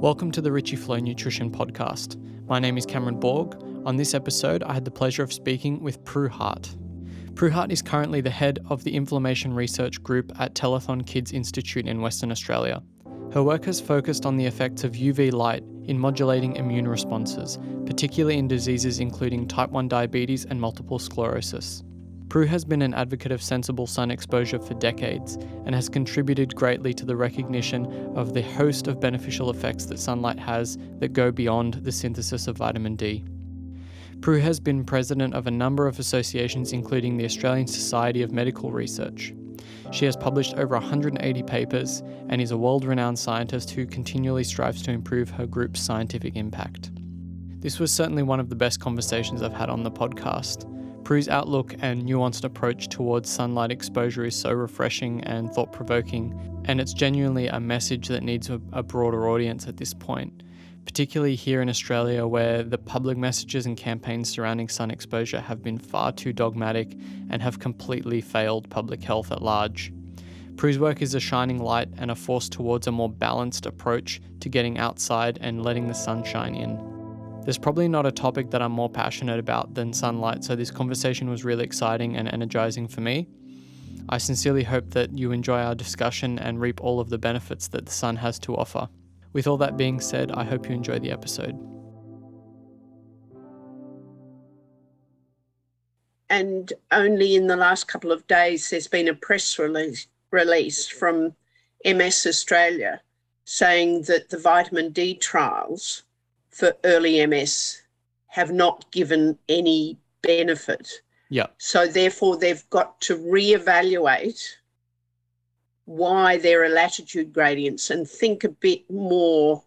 Welcome to the Richie Flow Nutrition Podcast. My name is Cameron Borg. On this episode, I had the pleasure of speaking with Prue Hart. Prue Hart is currently the head of the Inflammation Research Group at Telethon Kids Institute in Western Australia. Her work has focused on the effects of UV light in modulating immune responses, particularly in diseases including type 1 diabetes and multiple sclerosis. Prue has been an advocate of sensible sun exposure for decades and has contributed greatly to the recognition of the host of beneficial effects that sunlight has that go beyond the synthesis of vitamin D. Prue has been president of a number of associations, including the Australian Society of Medical Research. She has published over 180 papers and is a world renowned scientist who continually strives to improve her group's scientific impact. This was certainly one of the best conversations I've had on the podcast. Prue's outlook and nuanced approach towards sunlight exposure is so refreshing and thought provoking, and it's genuinely a message that needs a, a, broader audience at this point, particularly here in Australia where the public messages and campaigns surrounding sun exposure have been far too dogmatic and have completely failed public health at large. Prue's work is a shining light and a force towards a more balanced approach to getting outside and letting the sun shine in. There's probably not a topic that I'm more passionate about than sunlight, so this conversation was really exciting and energizing for me. I sincerely hope that you enjoy our discussion and reap all of the benefits that the sun has to offer. With all that being said, I hope you enjoy the episode. And only in the last couple of days, there's been a press release, release from MS Australia saying that the vitamin D trials for early MS have not given any benefit. Yeah. So therefore, they've got to reevaluate why there are latitude gradients and think a bit more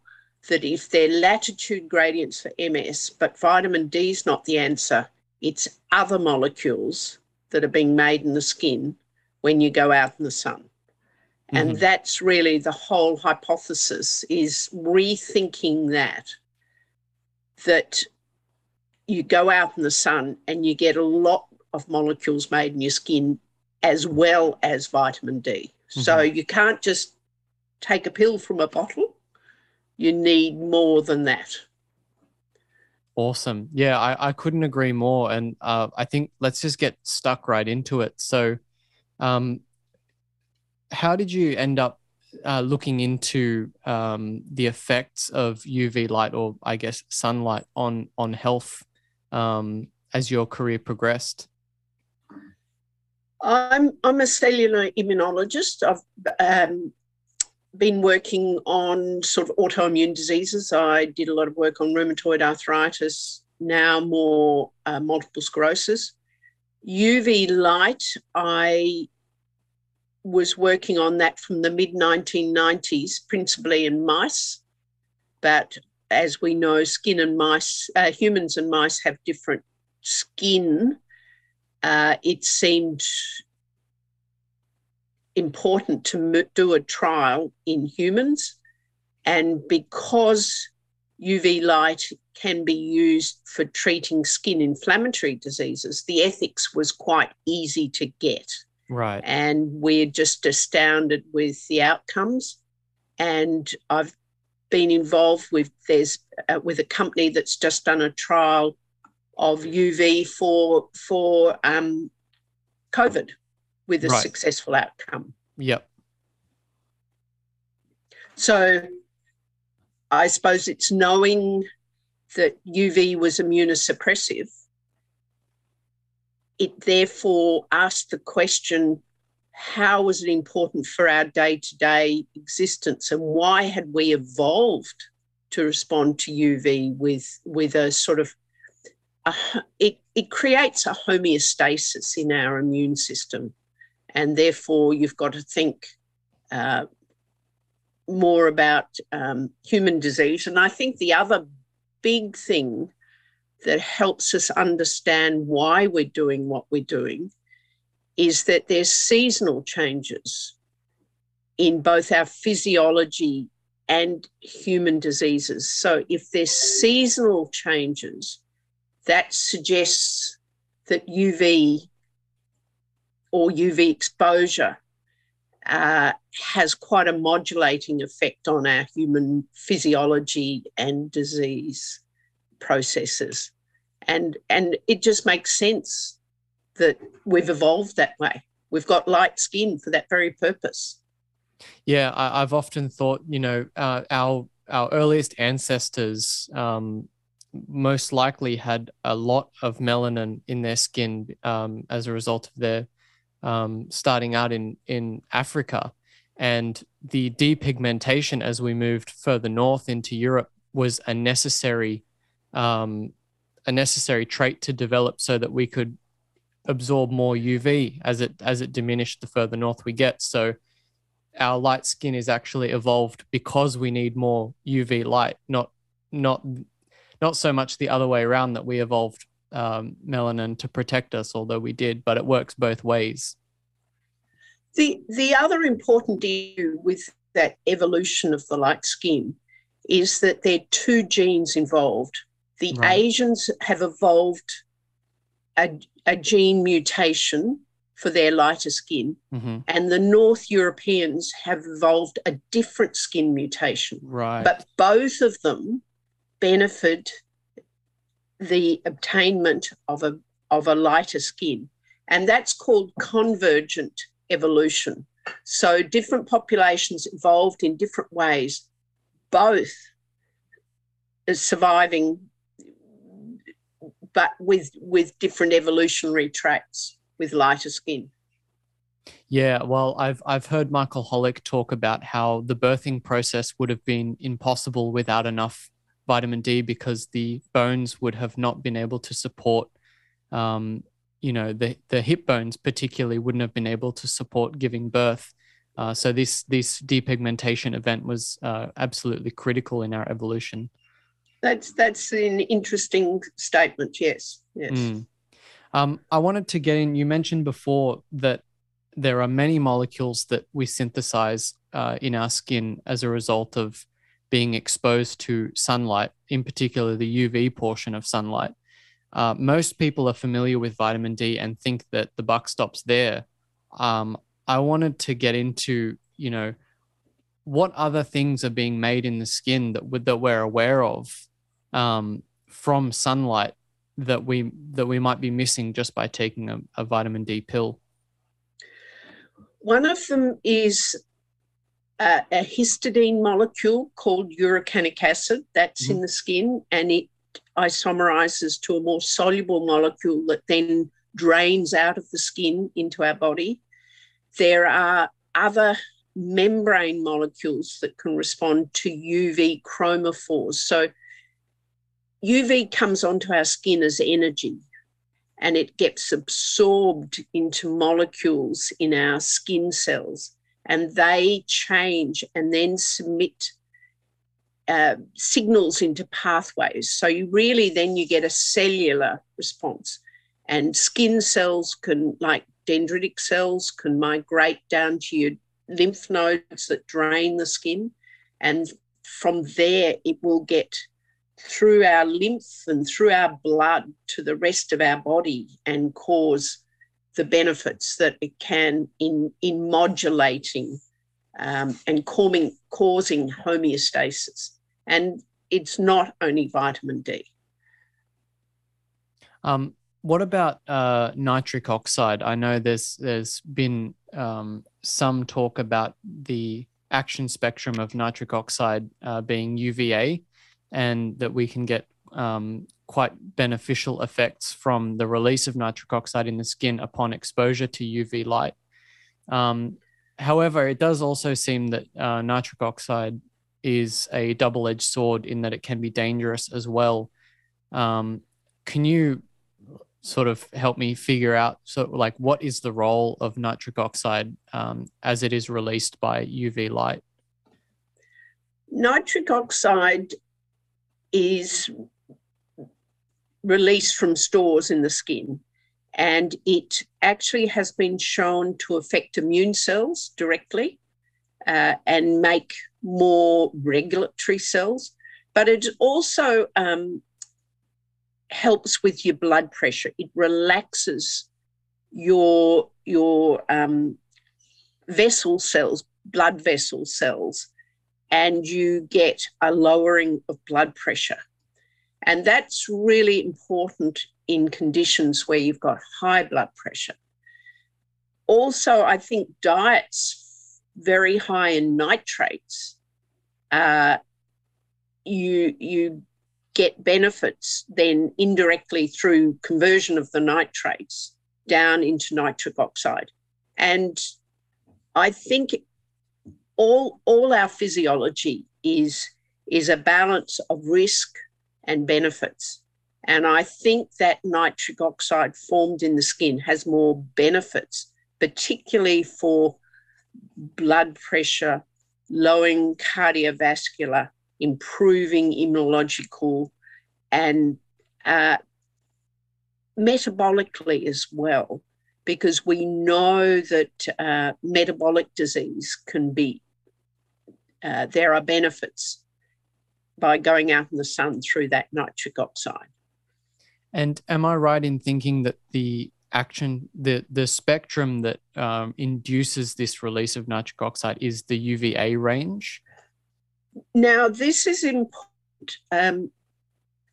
that if they're latitude gradients for MS, but vitamin D is not the answer, it's other molecules that are being made in the skin when you go out in the sun. Mm-hmm. And that's really the whole hypothesis is rethinking that that you go out in the sun and you get a lot of molecules made in your skin as well as vitamin D. Mm-hmm. So you can't just take a pill from a bottle, you need more than that. Awesome. Yeah, I, I couldn't agree more. And uh, I think let's just get stuck right into it. So, um, how did you end up uh, looking into um, the effects of UV light or I guess sunlight on on health um, as your career progressed? I'm I'm a cellular immunologist. I've um, been working on sort of autoimmune diseases. I did a lot of work on rheumatoid arthritis. Now more uh, multiple sclerosis. UV light, I was working on that from the mid 1990s, principally in mice. But as we know, skin and mice, uh, humans and mice have different skin. Uh, it seemed important to do a trial in humans. And because UV light can be used for treating skin inflammatory diseases, the ethics was quite easy to get. Right. And we're just astounded with the outcomes. And I've been involved with there's uh, with a company that's just done a trial of UV for for um, COVID with a right. successful outcome. Yep. So I suppose it's knowing that UV was immunosuppressive it therefore asked the question how was it important for our day to day existence and why had we evolved to respond to UV with, with a sort of a, it, it creates a homeostasis in our immune system. And therefore, you've got to think uh, more about um, human disease. And I think the other big thing that helps us understand why we're doing what we're doing is that there's seasonal changes in both our physiology and human diseases. So if there's seasonal changes, that suggests that UV or UV exposure uh, has quite a modulating effect on our human physiology and disease processes. And, and it just makes sense that we've evolved that way. We've got light skin for that very purpose. Yeah, I, have often thought, you know, uh, our our earliest ancestors um, most likely had a lot of melanin in their skin um, as a result of their um, starting out in in Africa, and the depigmentation as we moved further north into Europe was a necessary um, a necessary trait to develop so that we could absorb more UV as it as it diminished the further north we get. So our light skin is actually evolved because we need more UV light, not not not so much the other way around that we evolved um, melanin to protect us, although we did, but it works both ways. The the other important issue with that evolution of the light skin is that there are two genes involved. The right. Asians have evolved a, a gene mutation for their lighter skin, mm-hmm. and the North Europeans have evolved a different skin mutation. Right. But both of them benefit the obtainment of a of a lighter skin, and that's called convergent evolution. So different populations evolved in different ways, both surviving but with with different evolutionary traits with lighter skin. Yeah, well, I've I've heard Michael Holick talk about how the birthing process would have been impossible without enough vitamin D because the bones would have not been able to support, um, you know, the the hip bones particularly wouldn't have been able to support giving birth. Uh, so this this depigmentation event was uh, absolutely critical in our evolution. That's that's an interesting statement. Yes, yes. Mm. Um, I wanted to get in. You mentioned before that there are many molecules that we synthesize uh, in our skin as a result of being exposed to sunlight, in particular the UV portion of sunlight. Uh, most people are familiar with vitamin D and think that the buck stops there. Um, I wanted to get into, you know, what other things are being made in the skin that that we're aware of um, from sunlight that we that we might be missing just by taking a, a vitamin D pill? One of them is a, a histidine molecule called urocanic acid that's mm-hmm. in the skin, and it isomerizes to a more soluble molecule that then drains out of the skin into our body. There are other membrane molecules that can respond to UV chromophores. So UV comes onto our skin as energy and it gets absorbed into molecules in our skin cells and they change and then submit uh, signals into pathways. So you really then you get a cellular response and skin cells can like dendritic cells can migrate down to your lymph nodes that drain the skin and from there it will get through our lymph and through our blood to the rest of our body and cause the benefits that it can in, in modulating um, and calming, causing homeostasis. And it's not only vitamin D. Um, what about uh, nitric oxide? I know there's there's been um, some talk about the action spectrum of nitric oxide uh, being UVA and that we can get um, quite beneficial effects from the release of nitric oxide in the skin upon exposure to UV light. Um, however, it does also seem that uh, nitric oxide is a double edged sword in that it can be dangerous as well. Um, can you sort of help me figure out so like what is the role of nitric oxide um, as it is released by UV light? Nitric oxide is released from stores in the skin. And it actually has been shown to affect immune cells directly uh, and make more regulatory cells. But it also um, helps with your blood pressure. It relaxes your your um, vessel cells, blood vessel cells, and you get a lowering of blood pressure. And that's really important in conditions where you've got high blood pressure. Also, I think diets very high in nitrates, uh, you you get benefits then indirectly through conversion of the nitrates down into nitric oxide. And I think all, all our physiology is, is a balance of risk and benefits. And I think that nitric oxide formed in the skin has more benefits, particularly for blood pressure, lowering cardiovascular, improving immunological, and uh, metabolically as well, because we know that uh, metabolic disease can be, uh, there are benefits by going out in the sun through that nitric oxide. And am I right in thinking that the action, the the spectrum that um, induces this release of nitric oxide is the UVA range? Now, this is important. Um,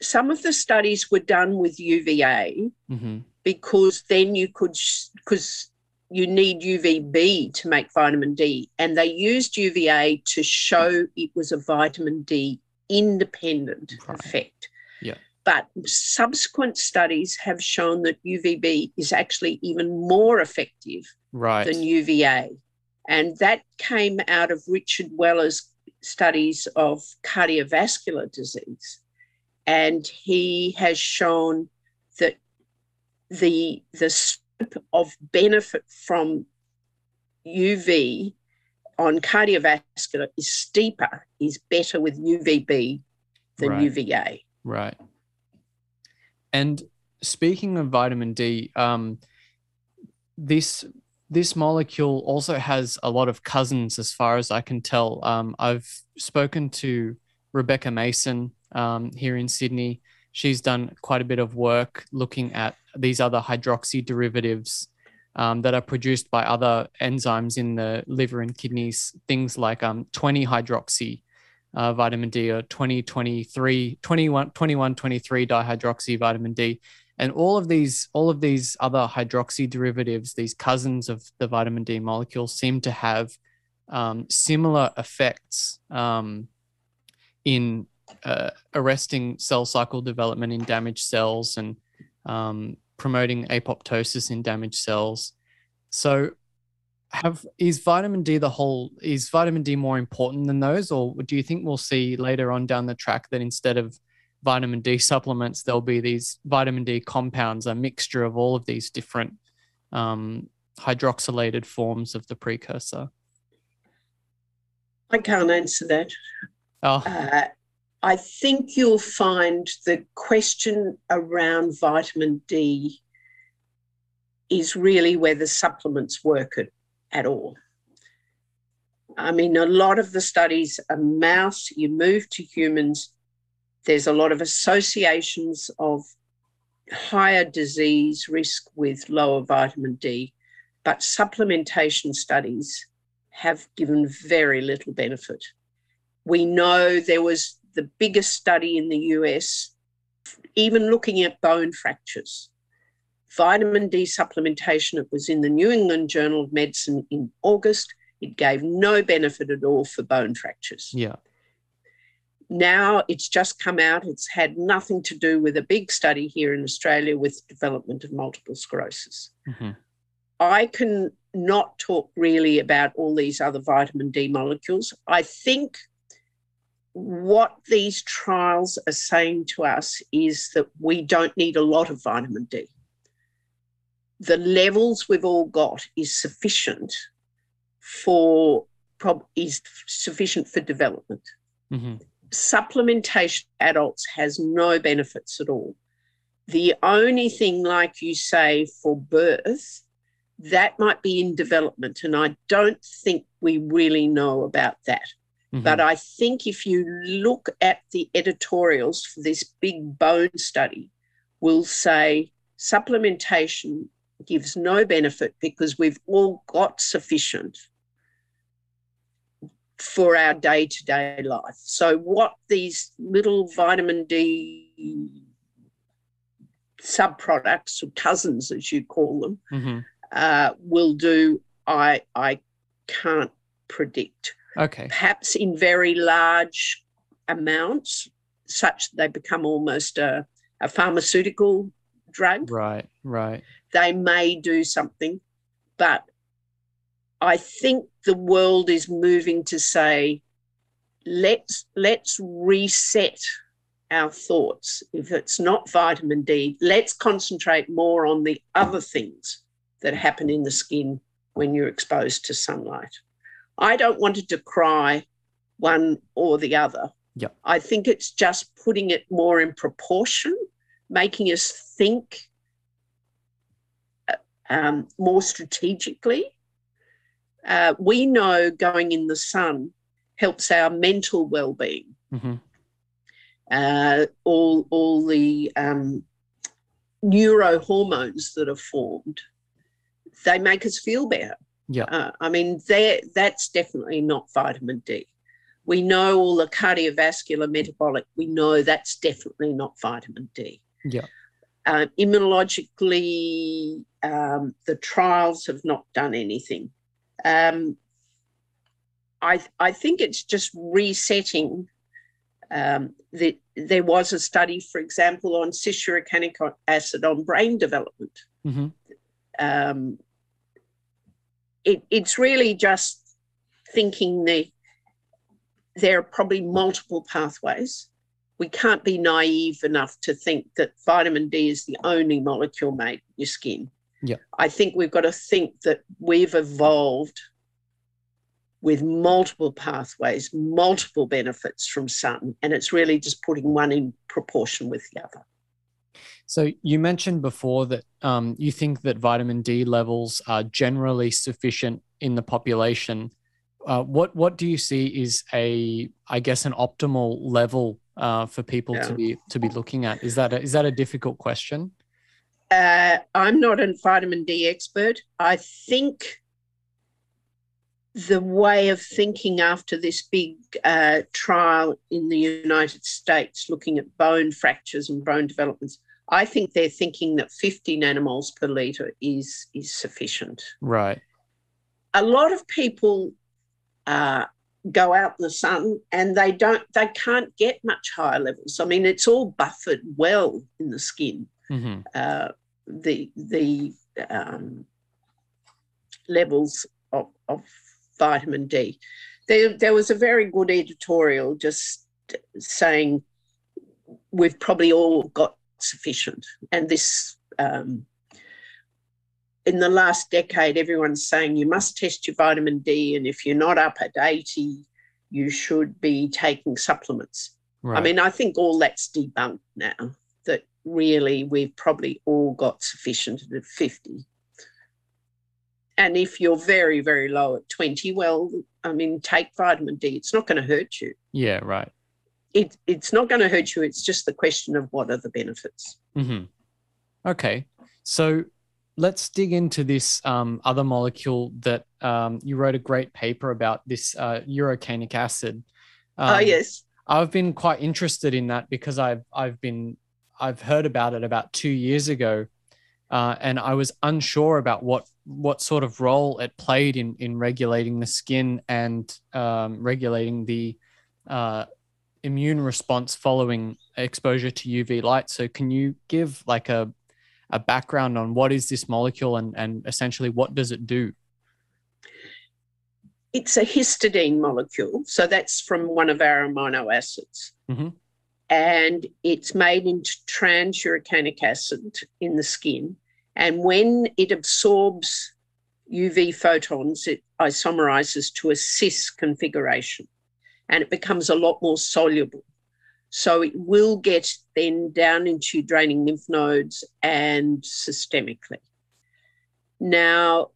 some of the studies were done with UVA mm-hmm. because then you could, because you need UVB to make vitamin D, and they used UVA to show it was a vitamin D independent right. effect. Yeah. But subsequent studies have shown that UVB is actually even more effective right. than UVA. And that came out of Richard Weller's studies of cardiovascular disease. And he has shown that the, the of benefit from UV on cardiovascular is steeper, is better with UVB than right. UVA. Right. And speaking of vitamin D, um, this this molecule also has a lot of cousins, as far as I can tell. Um, I've spoken to Rebecca Mason um, here in Sydney. She's done quite a bit of work looking at these other hydroxy derivatives um, that are produced by other enzymes in the liver and kidneys, things like um, 20 hydroxy uh, vitamin D or 2023, 21, 21, 23 dihydroxy vitamin D. And all of these all of these other hydroxy derivatives these cousins of the vitamin d molecule seem to have um, similar effects um, in uh, arresting cell cycle development in damaged cells and um, promoting apoptosis in damaged cells so have is vitamin d the whole is vitamin d more important than those or do you think we'll see later on down the track that instead of vitamin D supplements, there'll be these vitamin D compounds, a mixture of all of these different um, hydroxylated forms of the precursor? I can't answer that. Oh. Uh, I think you'll find the question around vitamin D is really whether the supplements work at, at all. I mean, a lot of the studies are mouse, you move to humans, there's a lot of associations of higher disease risk with lower vitamin D, but supplementation studies have given very little benefit. We know there was the biggest study in the US, even looking at bone fractures. Vitamin D supplementation, it was in the New England Journal of Medicine in August. It gave no benefit at all for bone fractures. Yeah now it's just come out. It's had nothing to do with a big study here in Australia with development of multiple sclerosis. Mm-hmm. I can not talk really about all these other vitamin D molecules. I think what these trials are saying to us is that we don't need a lot of vitamin D. The levels we've all got is sufficient for is sufficient for development. Mm-hmm supplementation adults has no benefits at all. The only thing, like you say, for birth, that might be in development. And I don't think we really know about that. Mm-hmm. But I think if you look at the editorials for this big bone study, will say supplementation gives no benefit because we've all got sufficient for our day to day life. So, what these little vitamin D subproducts or cousins, as you call them, Mm-hmm. uh, will do, I, I can't predict. Okay. Perhaps in very large amounts, such that they become almost a, a pharmaceutical drug, Right. Right. they may do something. But I think the world is moving to say, let's let's reset our thoughts. If it's not vitamin D, let's concentrate more on the other things that happen in the skin when you're exposed to sunlight. I don't want it to cry one or the other. I think it's just putting it more in proportion, making us think uh, um, more strategically. Uh, we know going in the sun helps our mental well-being. Mm-hmm. Uh, all all the um, neurohormones that are formed, they make us feel better. Yeah. Uh, I mean, that's definitely not vitamin D. We know all the cardiovascular metabolic. We know that's definitely not vitamin D. Yeah. Uh, immunologically, um, the trials have not done anything. Um, I I think it's just resetting. Um, the, there was a study, for example, on cis-urocanic acid on brain development. Mm-hmm. Um, it, it's really just thinking the there are probably multiple pathways. We can't be naive enough to think that vitamin D is the only molecule made in your skin. Yeah. I think we've got to think that we've evolved with multiple pathways, multiple benefits from sun, and it's really just putting one in proportion with the other. So you mentioned before that um, you think that vitamin D levels are generally sufficient in the population. Uh, what what do you see is a I guess an optimal level uh, for people to be to be looking at? Is that a, is that a difficult question? Uh, I'm not a vitamin D expert. I think the way of thinking after this big uh, trial in the United States, looking at bone fractures and bone developments, I think they're thinking that 50 nanomoles per litre is, is sufficient. Right. A lot of people uh, go out in the sun and they don't, they can't get much higher levels. I mean, it's all buffered well in the skin hmm uh, the the um, levels of, of vitamin D. There, there was a very good editorial just saying we've probably all got sufficient, and this. Um, in the last decade, everyone's saying you must test your vitamin D, and if you're not up at 80, you should be taking supplements. Right. I mean, I think all that's debunked now. That really we've probably all got sufficient at 50. And if you're very, very low at 20, well, I mean, take vitamin D. It's not going to hurt you. yeah. Right. It, it's not going to hurt you. It's just the question of what are the benefits. hmm Okay. So let's dig into this um, other molecule that um, you wrote a great paper about this uh, urocanic acid. oh, Um, yes. I've been quite interested in that because I've I've been I've heard about it about two years ago, uh, and I was unsure about what what sort of role it played in in regulating the skin and um, regulating the uh, immune response following exposure to UV light. So, can you give like a a background on what is this molecule and and essentially what does it do? It's a histidine molecule. So that's from one of our amino acids. Mhm. And it's made into trans-urocanic acid in the skin. And when it absorbs UV photons, it isomerizes to a cis configuration and it becomes a lot more soluble. So it will get then down into draining lymph nodes and systemically. Now,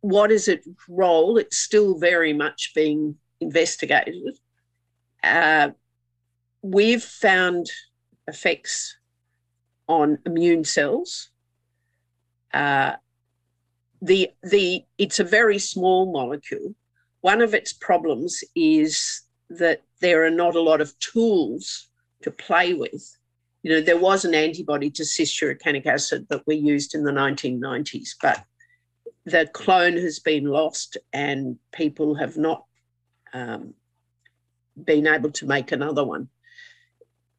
what is its role? It's still very much being investigated. Uh, we've found effects on immune cells. Uh, the the it's a very small molecule, one of its problems is that there are not a lot of tools to play with. You know, there was an antibody to cis-urocanic acid that we used in the 1990s, but the clone has been lost and people have not um, been able to make another one.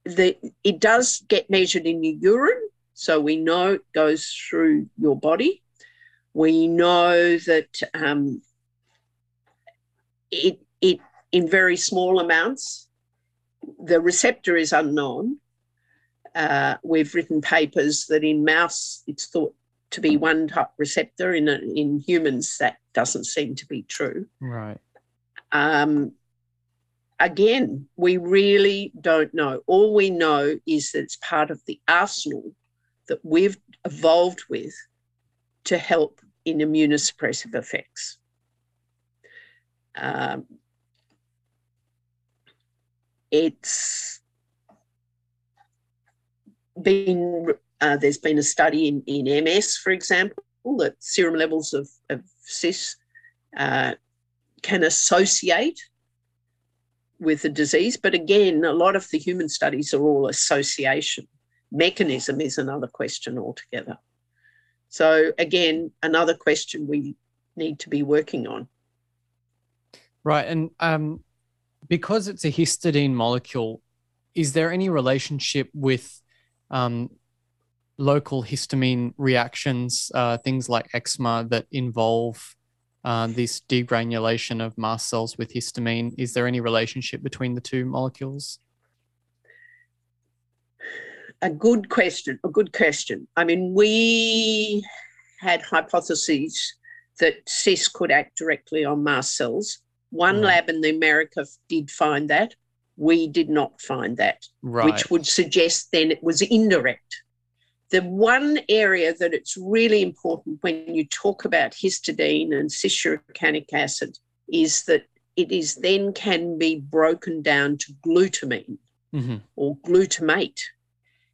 The, it does get measured in your urine, so we know it goes through your body. We know that um, it, it in very small amounts. The receptor is unknown. Uh, we've written papers that in mouse it's thought to be one type receptor. In in humans, that doesn't seem to be true. Right. Um, again, we really don't know. All we know is that it's part of the arsenal that we've evolved with to help in immunosuppressive effects. Um, it's been uh, there's been a study in, in MS, for example, that serum levels of, of cis uh, can associate with the disease. But again, a lot of the human studies are all association. Mechanism is another question altogether. So, again, another question we need to be working on. Right. And um, because it's a histidine molecule, is there any relationship with um, local histamine reactions, uh, things like eczema that involve uh, this degranulation of mast cells with histamine? Is there any relationship between the two molecules? A good question. A good question. I mean, we had hypotheses that cis could act directly on mast cells. One mm. lab in the America did find that. We did not find that, right. which would suggest then it was indirect. The one area that it's really important when you talk about histidine and cis-urocanic acid is that it is then can be broken down to glutamine mm-hmm. or glutamate.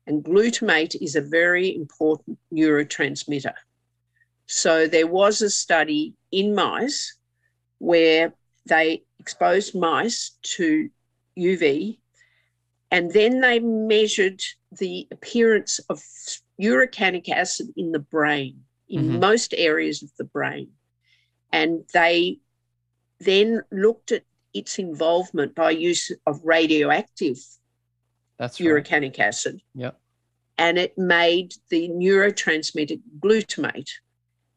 And glutamate is a very important neurotransmitter. So there was a study in mice where they exposed mice to UV and then they measured the appearance of urocanic acid in the brain, in mm-hmm. most areas of the brain. And they then looked at its involvement by use of radioactive That's urocanic right. acid. Yep. And it made the neurotransmitter glutamate.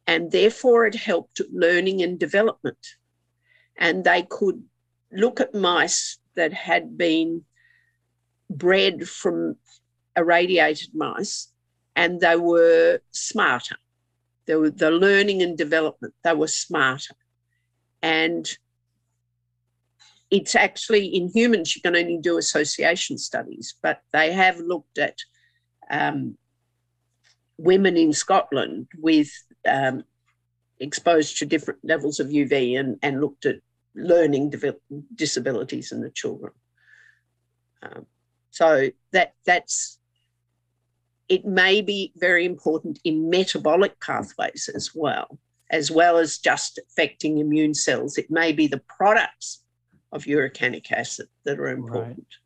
And therefore, it helped learning and development and they could look at mice that had been bred from irradiated mice and they were smarter. They were the learning and development, they were smarter. And it's actually in humans, you can only do association studies, but they have looked at um, women in Scotland with um, exposed to different levels of UV and, and looked at learning disabilities in the children. Um, so that that's it may be very important in metabolic pathways as well, as well as just affecting immune cells. It may be the products of urocanic acid that are important. Right.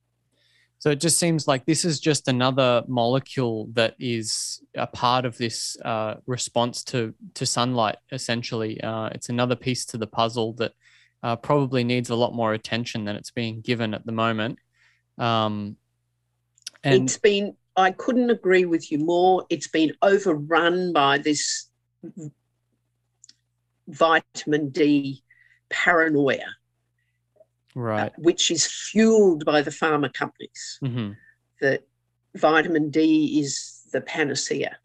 So it just seems like this is just another molecule that is a part of this uh, response to to sunlight. Essentially, uh, it's another piece to the puzzle that uh, probably needs a lot more attention than it's being given at the moment. Um, and it's been, I couldn't agree with you more. It's been overrun by this vitamin D paranoia, right? Uh, which is fueled by the pharma companies. Mm-hmm. That vitamin D is the panacea,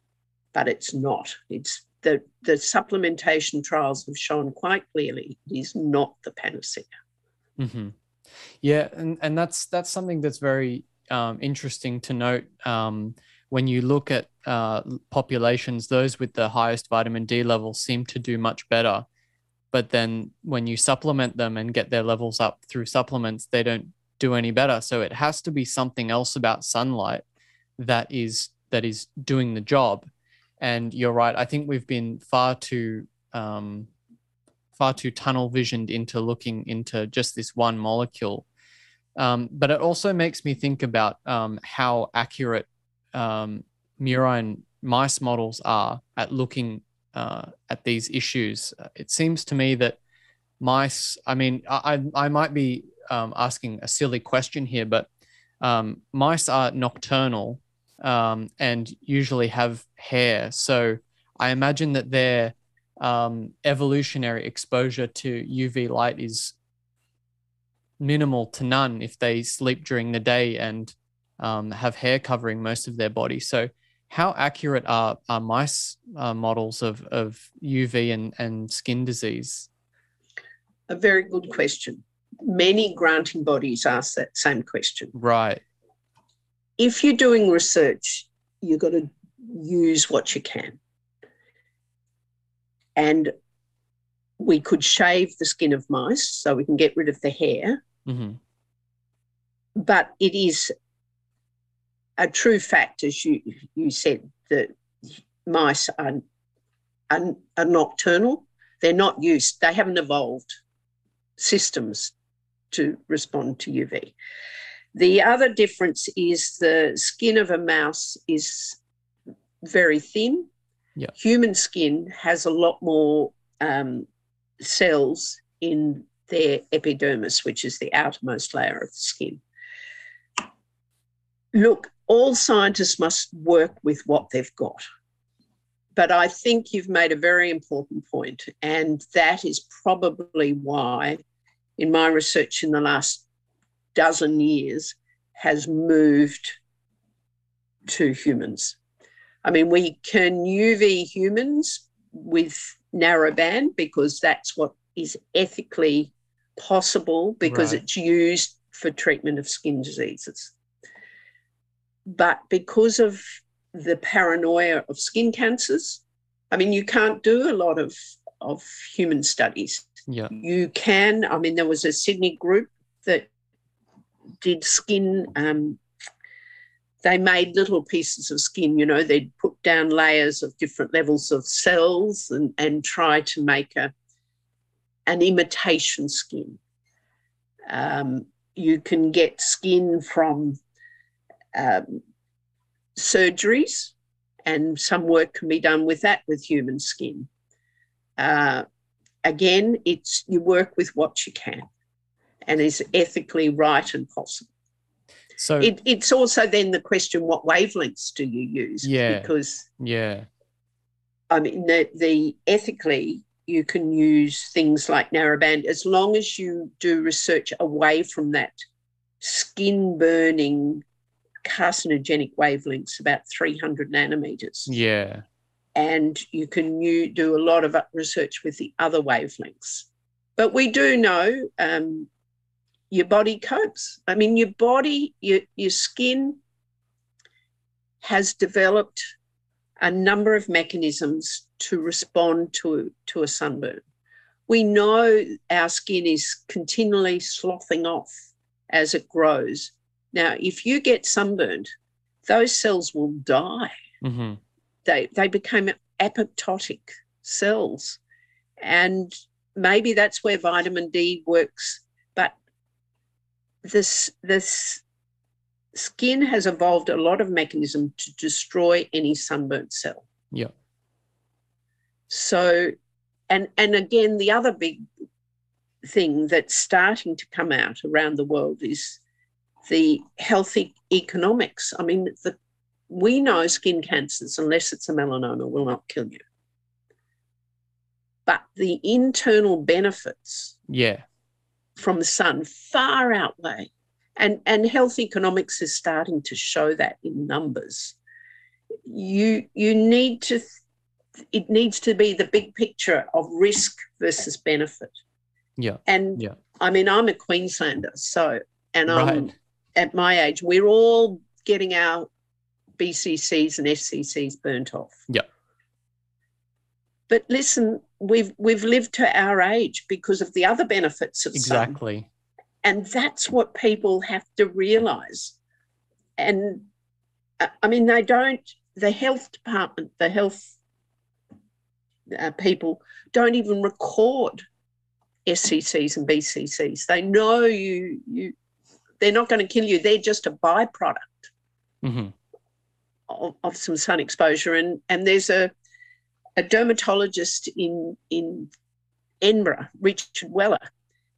but it's not. It's the, the supplementation trials have shown quite clearly it is not the panacea. Mm-hmm. Yeah, and, and that's that's something that's very um, interesting to note. Um, when you look at uh, populations, those with the highest vitamin D levels seem to do much better. But then when you supplement them and get their levels up through supplements, they don't do any better. So it has to be something else about sunlight that is that is doing the job and you're right. I think we've been far too um, far too tunnel visioned into looking into just this one molecule. Um, but it also makes me think about um, how accurate um, murine mice models are at looking uh, at these issues. It seems to me that mice, I mean, I, I might be um, asking a silly question here, but um, mice are nocturnal um, and usually have hair. So I imagine that their um, evolutionary exposure to UV light is minimal to none if they sleep during the day and um, have hair covering most of their body. So, how accurate are, are mice uh, models of, of UV and, and skin disease? A very good question. Many granting bodies ask that same question. Right. If you're doing research, you've got to use what you can. And we could shave the skin of mice so we can get rid of the hair. Mm-hmm. But it is a true fact, as you, you said, that mice are, are, are nocturnal. They're not used, they haven't evolved systems to respond to UV. The other difference is the skin of a mouse is very thin. Yeah. Human skin has a lot more um, cells in their epidermis, which is the outermost layer of the skin. Look, all scientists must work with what they've got. But I think you've made a very important point, and that is probably why, in my research in the last dozen years, has moved to humans. I mean, we can UV humans with narrowband because that's what is ethically possible because right. it's used for treatment of skin diseases. But because of the paranoia of skin cancers, I mean, you can't do a lot of, of human studies. Yeah. You can, I mean, there was a Sydney group that did skin um, they made little pieces of skin, you know, they'd put down layers of different levels of cells and, and try to make a, an imitation skin. Um, you can get skin from um, surgeries, and some work can be done with that with human skin. Uh, again, it's you work with what you can and is ethically right and possible. So it, it's also then the question: what wavelengths do you use? Yeah. Because yeah, I mean the, the ethically you can use things like narrowband as long as you do research away from that skin burning carcinogenic wavelengths about 300 nanometers. Yeah. And you can you do a lot of research with the other wavelengths. But we do know um, your body copes. I mean, your body, your, your skin has developed a number of mechanisms to respond to, to a sunburn. We know our skin is continually sloughing off as it grows. Now, if you get sunburned, those cells will die. Mm-hmm. They, they become apoptotic cells. And maybe that's where vitamin D works this this skin has evolved a lot of mechanism to destroy any sunburnt cell. Yeah. So, and and again, the other big thing that's starting to come out around the world is the healthy economics. I mean, the, we know skin cancers, unless it's a melanoma, will not kill you. But the internal benefits yeah from the sun far outweigh. And, and health economics is starting to show that in numbers. You, you need to, it needs to be the big picture of risk versus benefit. Yeah. And yeah. I mean, I'm a Queenslander, so, and. I'm at my age, we're all getting our BCCs and SCCs burnt off. Yeah. But listen, we've we've lived to our age because of the other benefits of exactly. Sun. And that's what people have to realize. And uh, I mean, they don't. The health department, the health uh, people, don't even record SCCs and BCCs. They know you you they're not going to kill you. They're just a byproduct hmm of, of some sun exposure. And and there's a a dermatologist in in Edinburgh, Richard Weller,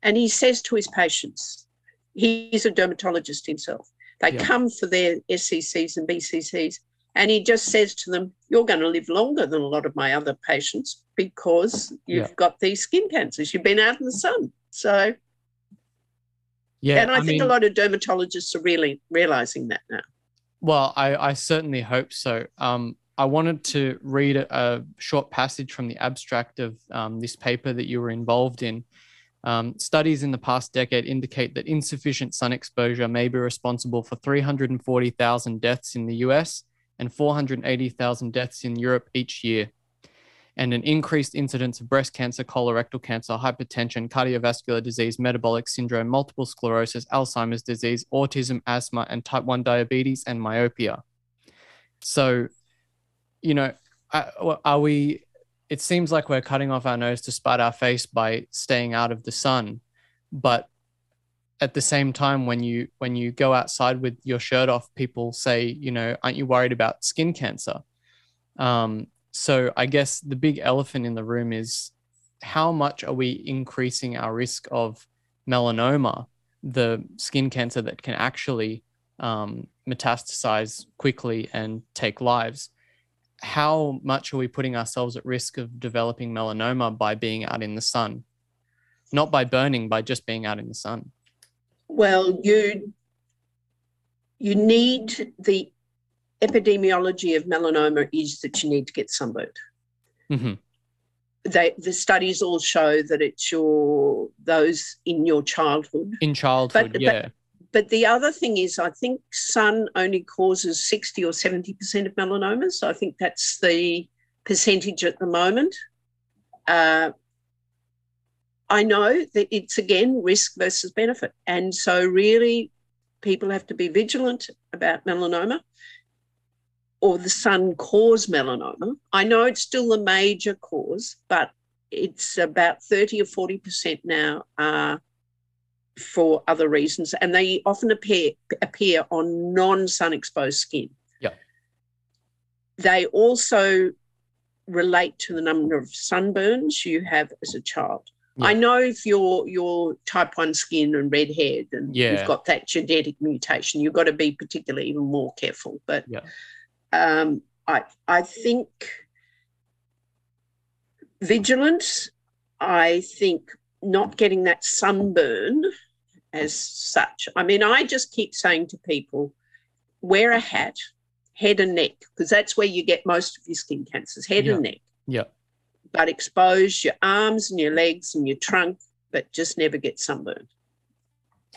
and he says to his patients, he's a dermatologist himself. They Yeah. come for their SCCs and BCCs, and he just says to them, "You're going to live longer than a lot of my other patients because you've Yeah. got these skin cancers. You've been out in the sun." So, Yeah, and I, think mean, a lot of dermatologists are really realizing that now. Well, I, I certainly hope so. Um, I wanted to read a, short passage from the abstract of um, this paper that you were involved in. Um, studies in the past decade indicate that insufficient sun exposure may be responsible for 340,000 deaths in the US and 480,000 deaths in Europe each year, and an increased incidence of breast cancer, colorectal cancer, hypertension, cardiovascular disease, metabolic syndrome, multiple sclerosis, Alzheimer's disease, autism, asthma, and type 1 diabetes and myopia. So, you know, are we? It seems like we're cutting off our nose to spite our face by staying out of the sun, but at the same time, when you when you go outside with your shirt off, people say, you know, aren't you worried about skin cancer? Um, so I guess the big elephant in the room is how much are we increasing our risk of melanoma, the skin cancer that can actually um, metastasize quickly and take lives? How much are we putting ourselves at risk of developing melanoma by being out in the sun? Not by burning, by just being out in the sun. Well, you you need the epidemiology of melanoma is that you need to get sunburned. hmm They, the studies all show that it's your those in your childhood. In childhood, but- yeah. But the other thing is, I think sun only causes sixty or seventy percent of melanomas. I think that's the percentage at the moment. Uh, I know that it's again risk versus benefit, and so really, people have to be vigilant about melanoma or the sun cause melanoma. I know it's still the major cause, but it's about 30 or 40% now are for other reasons, and they often appear appear on non-sun exposed skin. Yeah. They also relate to the number of sunburns you have as a child. Yeah. I know if you're you're type one skin and red haired and Yeah. you've got that genetic mutation, you've got to be particularly even more careful. But Yeah. um, I I think vigilance. I think not getting that sunburn as such. I mean, I just keep saying to people, wear a hat, head and neck, because that's where you get most of your skin cancers, head Yeah. and neck. Yeah. But expose your arms and your legs and your trunk, but just never get sunburned.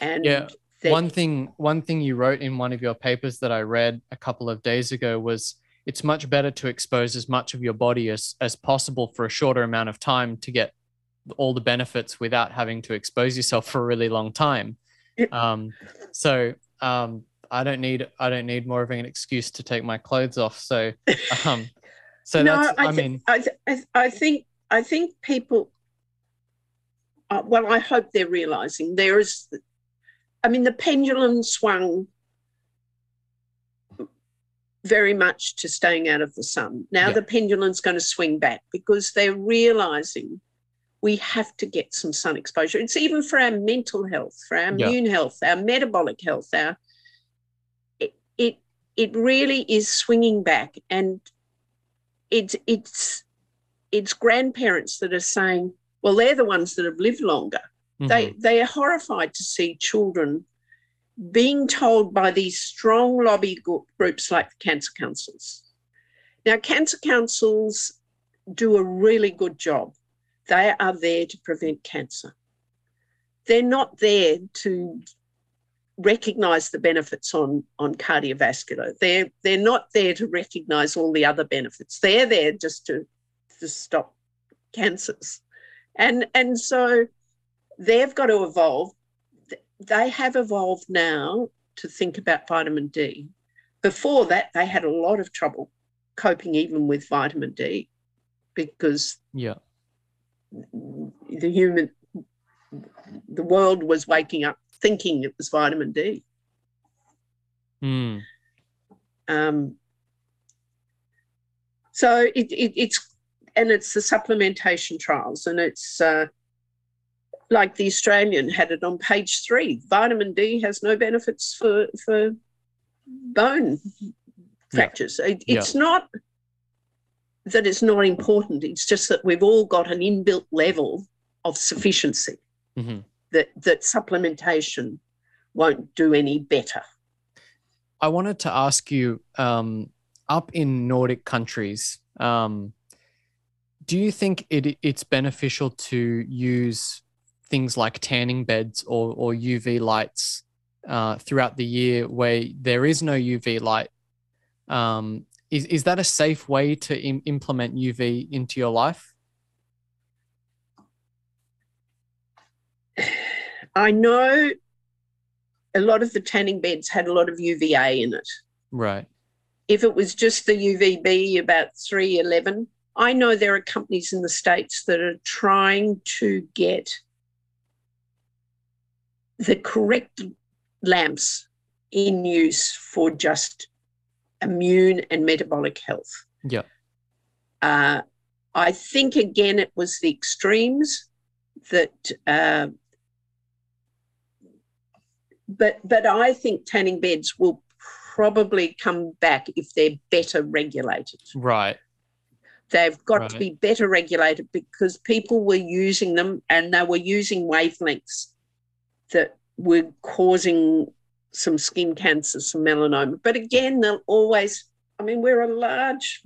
And Yeah, that- one thing one thing you wrote in one of your papers that I read a couple of days ago was it's much better to expose as much of your body as, as possible for a shorter amount of time to get all the benefits without having to expose yourself for a really long time. Um, so um, I don't need I don't need more of an excuse to take my clothes off. So um, so no, that's I, I, mean I, I, th- I think I think people. Uh, well, I hope they're realizing there is. I mean, the pendulum swung very much to staying out of the sun. Now Yeah. the pendulum's going to swing back because they're realizing we have to get some sun exposure. It's even for our mental health, for our Yeah. immune health, our metabolic health. Our it it, it really is swinging back, and it's it's it's grandparents that are saying, well, they're the ones that have lived longer. They mhm, they are horrified to see children being told by these strong lobby groups like the cancer councils. Now, cancer councils do a really good job. They are there to prevent cancer. They're not there to recognize the benefits on, on cardiovascular. They're they're not there to recognize all the other benefits. They're there just to, to stop cancers. And and so they've got to evolve. They have evolved now to think about vitamin D. Before that, they had a lot of trouble coping even with vitamin D because yeah the human the world was waking up thinking it was vitamin D. Mm. Um, so it, it, it's and it's the supplementation trials, and it's uh, like the Australian had it on page three. Vitamin D has no benefits for for bone fractures. It, it's not that it's not important. It's just that we've all got an inbuilt level of sufficiency hmm that that supplementation won't do any better. I wanted to ask you um, up in Nordic countries, um, do you think it, it's beneficial to use things like tanning beds or, or UV lights uh, throughout the year where there is no UV light? Um, is, is that a safe way to Im- implement UV into your life? I know a lot of the tanning beds had a lot of UVA in it. Right. If it was just the UVB about 311, I know there are companies in the States that are trying to get the correct lamps in use for just immune and metabolic health. Yeah. Uh, I think again it was the extremes that, uh, but but I think tanning beds will probably come back if they're better regulated. Right. They've got to be better regulated because people were using them and they were using wavelengths that were causing some skin cancer, some melanoma. But again, they'll always, I mean, we're a large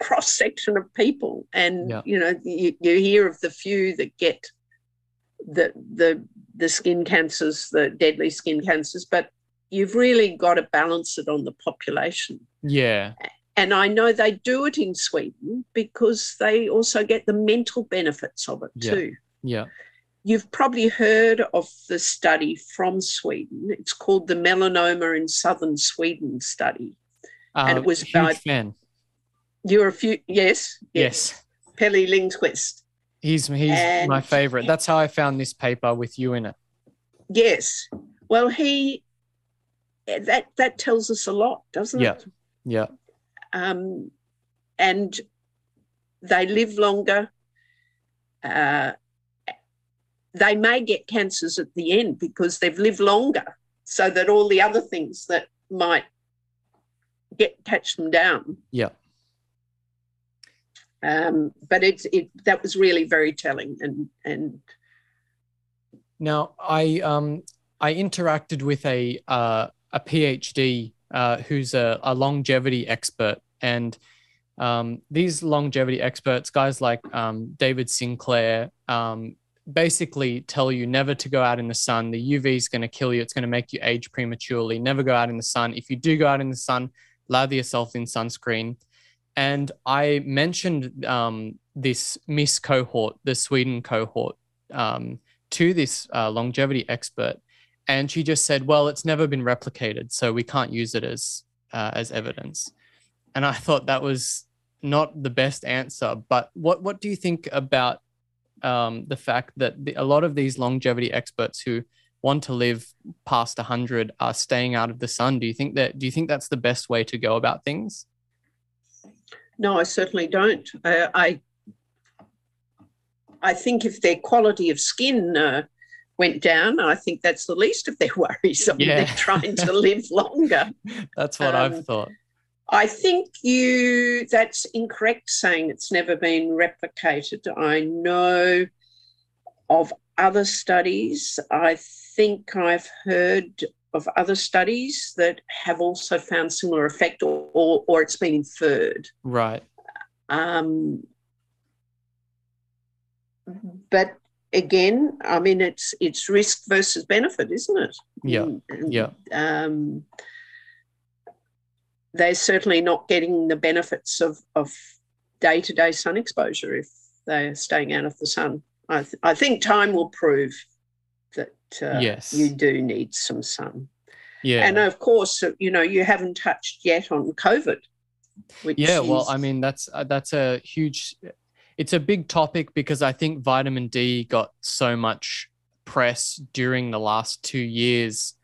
cross section of people, and Yeah. you know, you, you hear of the few that get the the the skin cancers, the deadly skin cancers, but you've really got to balance it on the population. Yeah. And I know they do it in Sweden because they also get the mental benefits of it Yeah. too. Yeah. You've probably heard of the study from Sweden. It's called the Melanoma in Southern Sweden study. And it was huge about- fan. You're a few, yes, Yes. Pelle Lindqvist. He's he's my favorite. That's how I found this paper with you in it. Yes. Well, he that that tells us a lot, doesn't Yeah. it? Yeah. um, and they live longer. Uh, they may get cancers at the end because they've lived longer, so that all the other things that might get catch them down. Yeah. Um, but it's it that was really very telling, and and Now I um I interacted with a uh, a PhD uh, who's a, a longevity expert, and um, these longevity experts, guys like um, David Sinclair, um, basically tell you never to go out in the sun. The UV is going to kill you. It's going to make you age prematurely. Never go out in the sun. If you do go out in the sun, lather yourself in sunscreen. And I mentioned um, this Miss cohort, the Sweden cohort, um, to this uh, longevity expert, and she just said, "Well, it's never been replicated, so we can't use it as uh, as evidence." And I thought that was not the best answer. But what what do you think about um, the fact that the, a lot of these longevity experts who want to live past 100 are staying out of the sun do you think that do you think that's the best way to go about things no, I certainly don't. Uh, I I think if their quality of skin uh, went down, I think that's the least of their worries. I mean, Yeah. they're trying to live longer. that's what Um, i've thought I think you that's incorrect saying it's never been replicated. I know of other studies. I think I've heard of other studies that have also found similar effect or or, or it's been inferred. right Um, but again, I mean it's it's risk versus benefit, isn't it? Yeah, Mm, yeah. Um, they're certainly not getting the benefits of of day to day sun exposure if they're staying out of the sun. I, th- I think time will prove that uh, Yes. you do need some sun. yeah And of course, uh, you know, you haven't touched yet on COVID. Yeah well i mean that's uh, that's a huge it's a big topic because i think vitamin d got so much press during the last two years.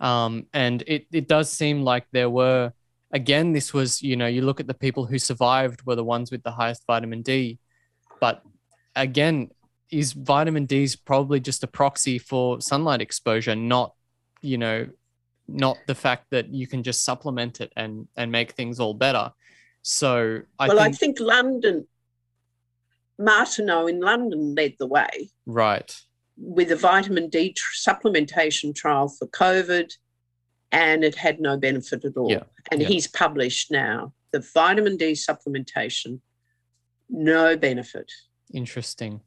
Um, and it, it does seem like there were, again, this was, you know, you look at the people who survived were the ones with the highest vitamin D. But again, is vitamin D is probably just a proxy for sunlight exposure, not, you know, not the fact that you can just supplement it and and make things all better. So I well, think, I think London, Martineau in London led the way. Right. With a vitamin D tr- supplementation trial for COVID, and it had no benefit at all. Yeah. And Yeah. he's published now the vitamin D supplementation, no benefit Interesting.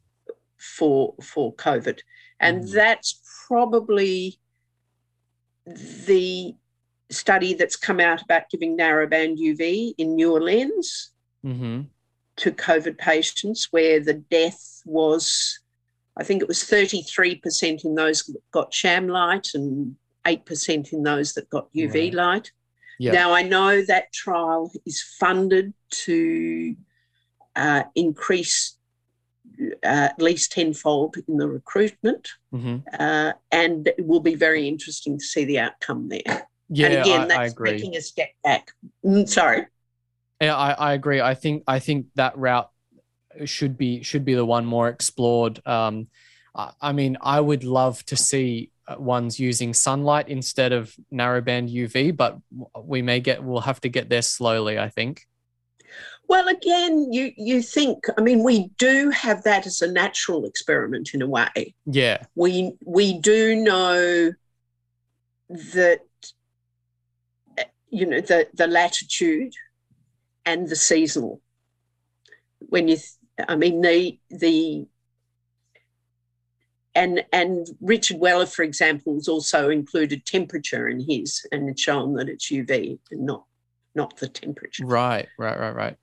for for COVID, and Mhm. that's probably the study that's come out about giving narrowband UV in New Orleans Mm-hmm. to COVID patients, where the death was, I think it was 33% in those got sham light and 8% in those that got UV Right. light. Yeah. Now, I know that trial is funded to uh, increase uh, at least tenfold in the recruitment, Mm-hmm. uh, and it will be very interesting to see the outcome there. Yeah, and again, I, that's I agree. taking a step back. Mm, sorry. Yeah, I, I agree. I think I think that route should be should be the one more explored. Um, I, I mean, I would love to see ones using sunlight instead of narrowband UV, but we may get we'll have to get there slowly. I think. Well, again, you you think. I mean, we do have that as a natural experiment in a way. Yeah. We we do know that you know the the latitude and the seasonal. When you, I mean the the. And, and Richard Weller, for example, has also included temperature in his and it's shown that it's UV and not not the temperature. Right. Right. Right. Right.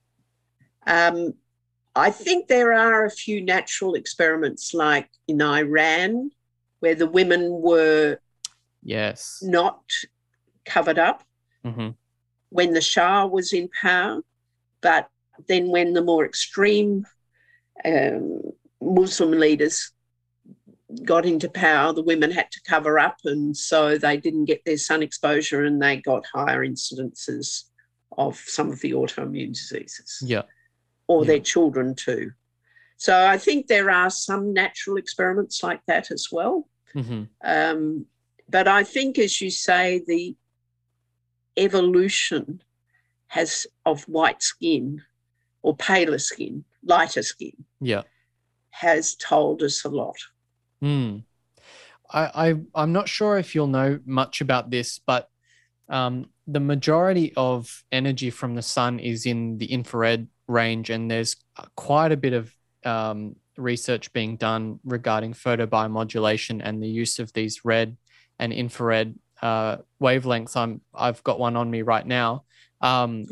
Um, I think there are a few natural experiments, like in Iran, where the women were Yes. not covered up hmm when the Shah was in power, but then when the more extreme um, Muslim leaders got into power, the women had to cover up, and so they didn't get their sun exposure, and they got higher incidences of some of the autoimmune diseases. Yeah. or Yeah. their children too. So I think there are some natural experiments like that as well. hmm Um, but I think, as you say, the evolution has of white skin or paler skin, lighter skin, Yeah. has told us a lot. Mm. I, I I'm not sure if you'll know much about this, but um, the majority of energy from the sun is in the infrared range, and there's quite a bit of um, research being done regarding photobiomodulation and the use of these red and infrared uh, wavelengths. I'm I've got one on me right now. Um,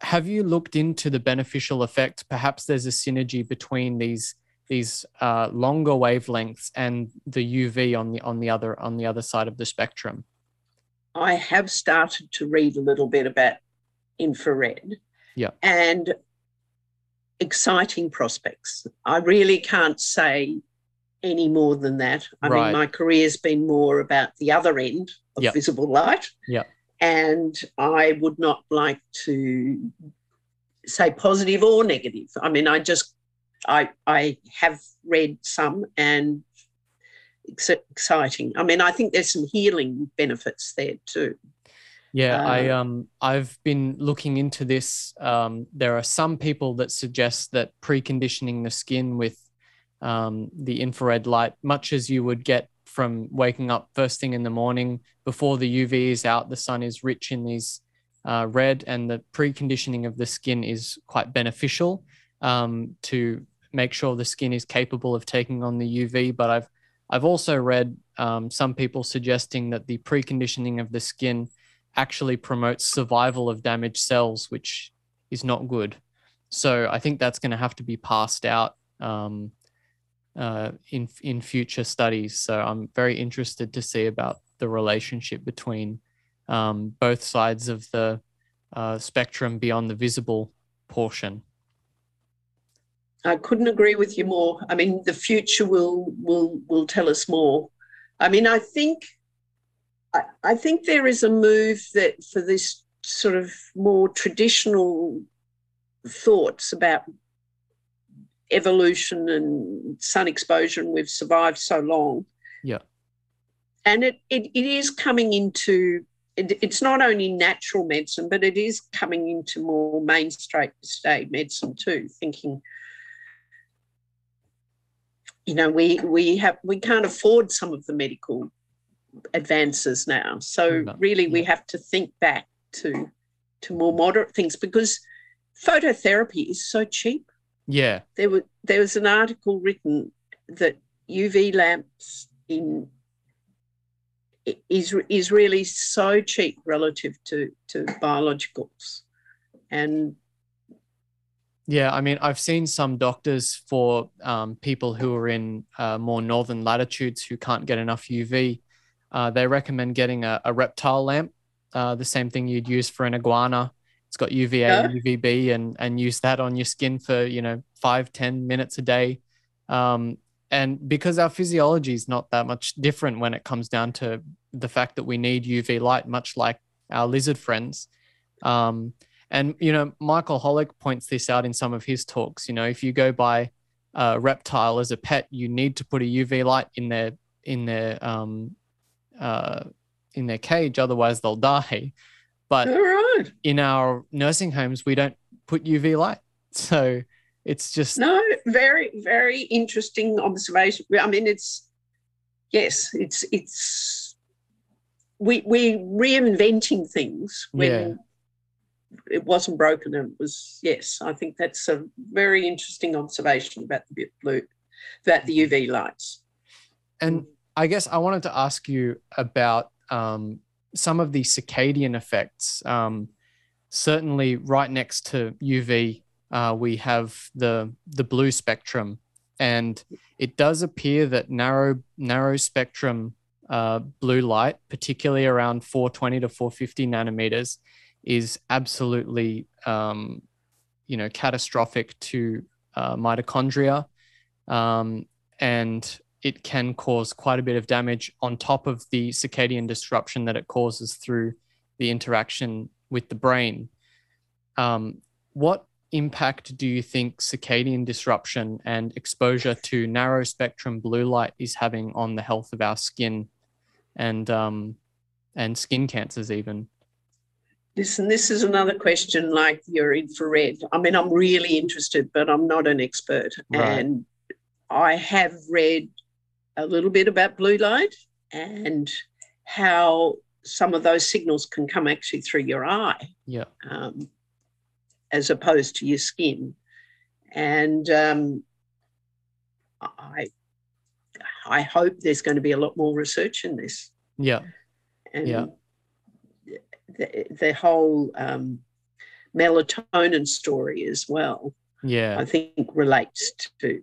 have you looked into the beneficial effect? Perhaps there's a synergy between these these uh, longer wavelengths and the UV on the on the other on the other side of the spectrum. I have started to read a little bit about infrared. Yeah. And exciting prospects. I really can't say any more than that. I Right. mean, my career's been more about the other end of Yeah. visible light. Yeah. And I would not like to say positive or negative. I mean, I just I I have read some and it's exciting. I mean, I think there's some healing benefits there too. Yeah, I Uh, um I've been looking into this. Um, there are some people that suggest that preconditioning the skin with um, the infrared light, much as you would get from waking up first thing in the morning before the UV is out, the sun is rich in these uh, red, and the preconditioning of the skin is quite beneficial um, to make sure the skin is capable of taking on the UV. But I've I've also read um, some people suggesting that the preconditioning of the skin actually promotes survival of damaged cells, which is not good. So I think that's going to have to be passed out um, uh, in in future studies. So I'm very interested to see about the relationship between um, both sides of the uh, spectrum beyond the visible portion. I couldn't agree with you more. I mean, the future will will will tell us more. I mean, I think I, I think there is a move that for this sort of more traditional thoughts about evolution and sun exposure, and we've survived so long. Yeah. And it, it, it is coming into, it, it's not only natural medicine, but it is coming into more mainstream state medicine too, thinking, you know, we, we have, we can't afford some of the medical advances now. So no. really we have to think back to, to more moderate things because phototherapy is so cheap. Yeah. There was there was an article written that UV lamps in is is really so cheap relative to to biologicals and yeah i mean i've seen some doctors for um, people who are in uh, more northern latitudes who can't get enough uv uh, they recommend getting a, a reptile lamp uh, the same thing you'd use for an iguana it's got UVA yeah. and UVB and and use that on your skin for you know five ten minutes a day. Um, and because our physiology is not that much different when it comes down to the fact that we need UV light, much like our lizard friends. Um, and you know, Michael Holick points this out in some of his talks. You know, if you go buy a reptile as a pet, you need to put a UV light in their in their um, uh, in their cage, otherwise they'll die. But right. in our nursing homes, we don't put UV light. So it's just. No, very, very interesting observation. I mean, it's, yes, it's, it's, we, we're reinventing things when yeah. It wasn't broken and it was, yes, I think that's a very interesting observation about the blue, about the UV lights. And I guess I wanted to ask you about um, some of the circadian effects. Um, certainly, right next to UV, uh, we have the the blue spectrum, and it does appear that narrow narrow spectrum uh, blue light, particularly around 420 to 450 nanometers, is absolutely um, you know catastrophic to uh, mitochondria, um, and it can cause quite a bit of damage on top of the circadian disruption that it causes through the interaction with the brain. Um, what impact do you think circadian disruption and exposure to narrow spectrum blue light is having on the health of our skin and um, and skin cancers even? Listen, this is another question like your infrared. I mean, I'm really interested, but I'm not an expert. Right. And I have read a little bit about blue light and how some of those signals can come actually through your eye. Yeah. Um, as opposed to your skin. And um, I, I hope there's going to be a lot more research in this. Yeah. And yeah. The, the whole um, melatonin story as well. Yeah. I think relates to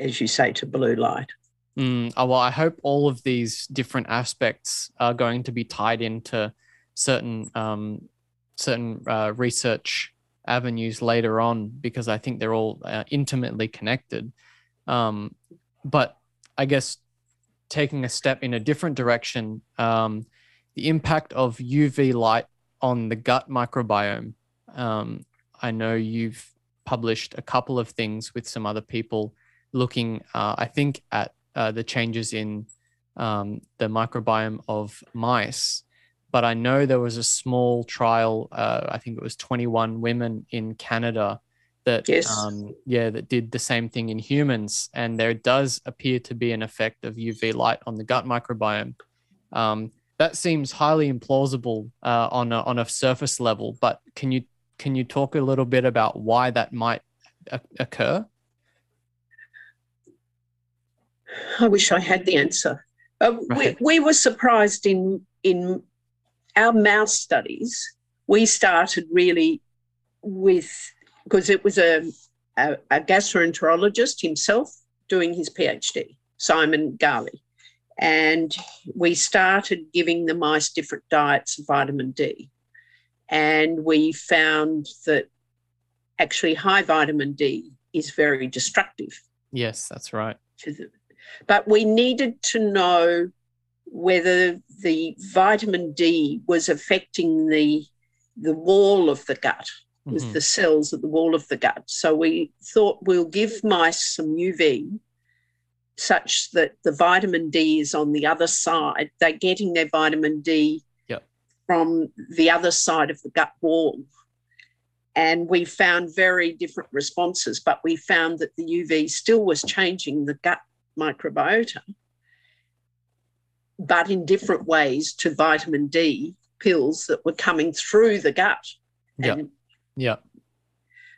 as you say, to blue light. Mm, oh, well, I hope all of these different aspects are going to be tied into certain um, certain uh, research avenues later on because I think they're all uh, intimately connected. Um, but I guess taking a step in a different direction, um, the impact of UV light on the gut microbiome. Um, I know you've published a couple of things with some other people looking, uh, I think, at uh, the changes in um, the microbiome of mice. But I know there was a small trial, uh, I think it was 21 women in Canada that, yes. um, yeah, that did the same thing in humans. And there does appear to be an effect of UV light on the gut microbiome. Um, that seems highly implausible uh, on a, on a surface level, but can you can you talk a little bit about why that might occur? I wish I had the answer. Uh, right. we, we were surprised in in our mouse studies. We started really with because it was a, a, a gastroenterologist himself doing his PhD, Simon Ghaly, and we started giving the mice different diets of vitamin D, and we found that actually high vitamin D is very destructive. Yes, that's right. But we needed to know whether the vitamin D was affecting the the wall of the gut, with mm-hmm. the cells at the wall of the gut. So we thought we'll give mice some UV such that the vitamin D is on the other side. They're getting their vitamin D yep. from the other side of the gut wall. And we found very different responses, but we found that the UV still was changing the gut microbiota, but in different ways to vitamin D pills that were coming through the gut. Yeah. Yeah.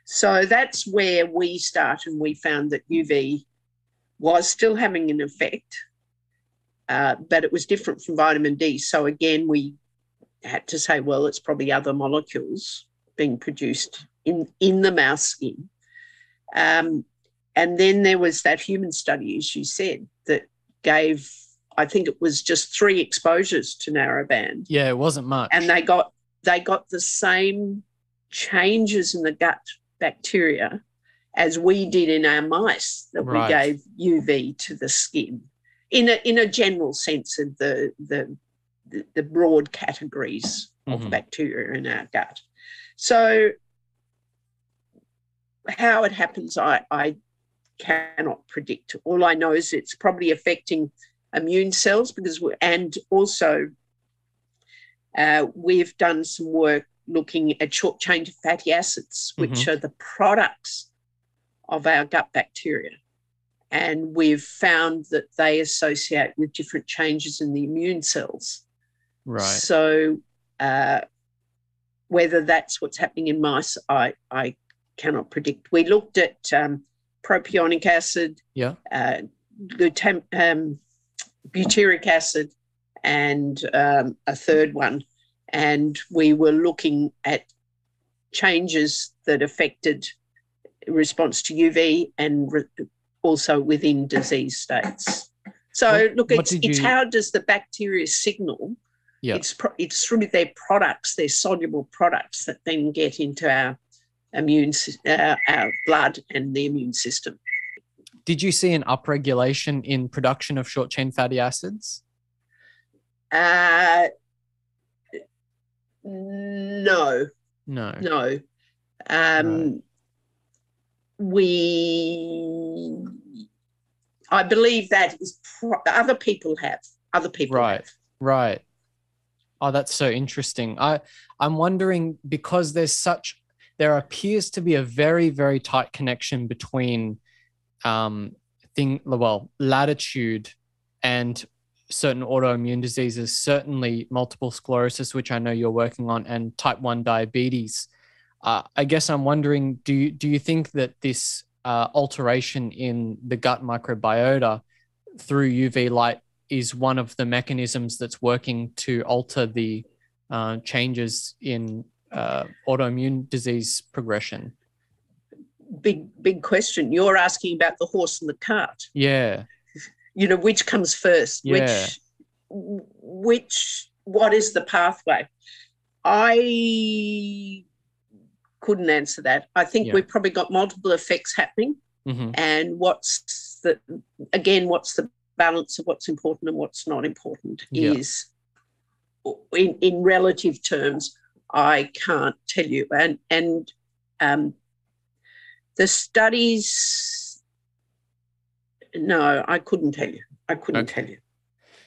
So that's where we start, And we found that UV was still having an effect, uh, but it was different from vitamin D. So again, we had to say, well, it's probably other molecules being produced in, in the mouse skin. Um, and then there was that human study, as you said, that gave, I think it was just three exposures to narrowband. Yeah, it wasn't much. And they got they got the same changes in the gut bacteria as we did in our mice that right. we gave UV to the skin in a in a general sense of the the the, broad categories mm-hmm. of bacteria in our gut. So how it happens, I, I cannot predict. All I know is it's probably affecting immune cells because, and also uh, we've done some work looking at short chain fatty acids, which mm-hmm. are the products of our gut bacteria. And we've found that they associate with different changes in the immune cells. Right. So, uh, whether that's what's happening in mice, I, I cannot predict. We looked at um, propionic acid, yeah, uh, glutam- um, butyric acid, and um, a third one. And we were looking at changes that affected response to UV and re- also within disease states. So, what, look, it's, you... it's how does the bacteria signal? Yeah. It's, pro- it's through their products, their soluble products that then get into our immune, uh, our blood and the immune system. Did you see an upregulation in production of short chain fatty acids? Uh, no. No. No. Um, right. We, I believe that is pro- other people have. Other people right. Have. Right. Oh, that's so interesting. I I'm wondering because there's such there appears to be a very, very tight connection between um, thing, well, latitude and certain autoimmune diseases, certainly multiple sclerosis, which I know you're working on, and type 1 diabetes. Uh, I guess I'm wondering do you, do you think that this uh, alteration in the gut microbiota through UV light is one of the mechanisms that's working to alter the uh, changes in uh, autoimmune disease progression? Big, big question. You're asking about the horse and the cart. Yeah. You know, which comes first? Yeah. Which, which, what is the pathway? I couldn't answer that. I think yeah. we've probably got multiple effects happening. Mm-hmm. And what's the, again, what's the balance of what's important and what's not important yeah. is in, in relative terms I can't tell you. And and um, the studies, no, I couldn't tell you. I couldn't okay. tell you.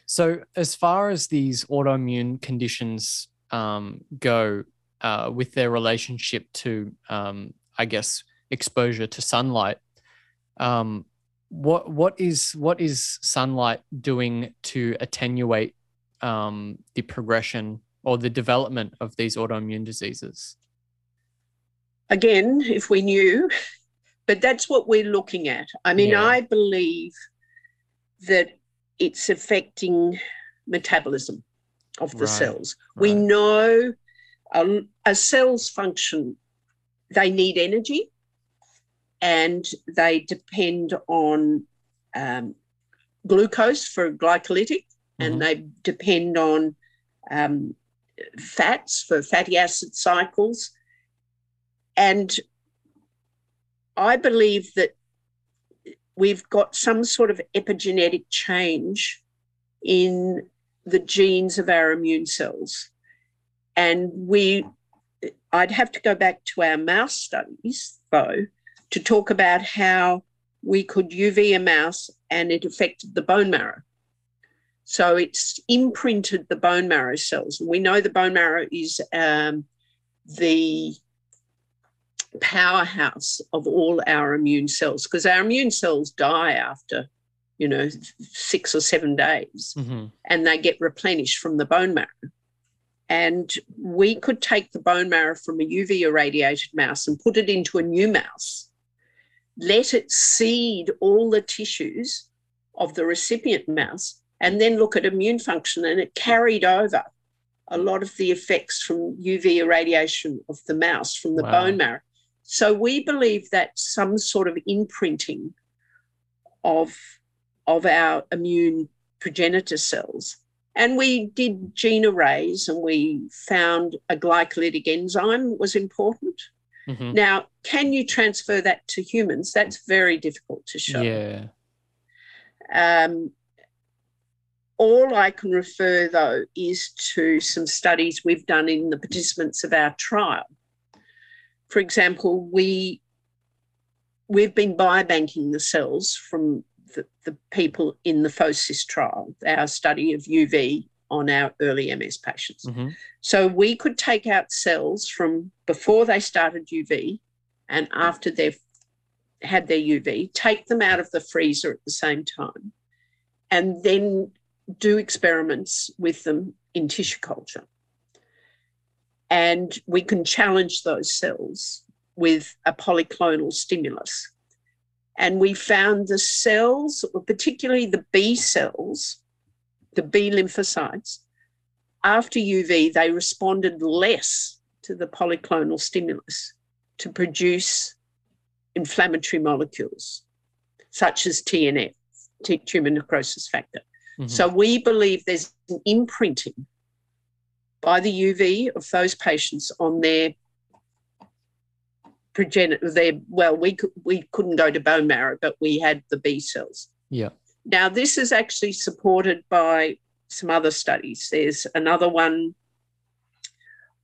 So, as far as these autoimmune conditions um, go, uh, with their relationship to, um, I guess, exposure to sunlight, um, what what is what is sunlight doing to attenuate um, the progression or the development of these autoimmune diseases? Again, if we knew, but that's what we're looking at. I mean, yeah. I believe that it's affecting metabolism of the right. cells. Right. We know a, a cell's function, they need energy and they depend on um, glucose for glycolytic mm-hmm. and they depend on um, fats for fatty acid cycles. And I believe that we've got some sort of epigenetic change in the genes of our immune cells. And we, I'd have to go back to our mouse studies, though, to talk about how we could UV a mouse and it affected the bone marrow. So it's imprinted the bone marrow cells. And we know the bone marrow is um, the powerhouse of all our immune cells because our immune cells die after, you know, six or seven days Mm-hmm. and they get replenished from the bone marrow. And we could take the bone marrow from a UV irradiated mouse and put it into a new mouse, let it seed all the tissues of the recipient mouse, and then look at immune function. And it carried over a lot of the effects from UV irradiation of the mouse from the Wow. bone marrow. So we believe that some sort of imprinting of, of our immune progenitor cells. And we did gene arrays and we found a glycolytic enzyme was important. Mm-hmm. Now, can you transfer that to humans? That's very difficult to show. Yeah. Um, all I can refer, though, is to some studies we've done in the participants of our trial. For example, we we've been biobanking the cells from the, the people in the PhoCIS trial, our study of UV on our early MS patients. Mm-hmm. So we could take out cells from before they started UV and after they've had their UV, take them out of the freezer at the same time, and then do experiments with them in tissue culture. And we can challenge those cells with a polyclonal stimulus. And we found the cells, particularly the B cells, the B lymphocytes, after UV, they responded less to the polyclonal stimulus to produce inflammatory molecules such as TNF, t- tumor necrosis factor. Mhm. So we believe there's an imprinting by the UV of those patients on their progenitor. Their well, we could, we couldn't go to bone marrow, but we had the B cells. yeah. Now, this is actually supported by some other studies. There's another one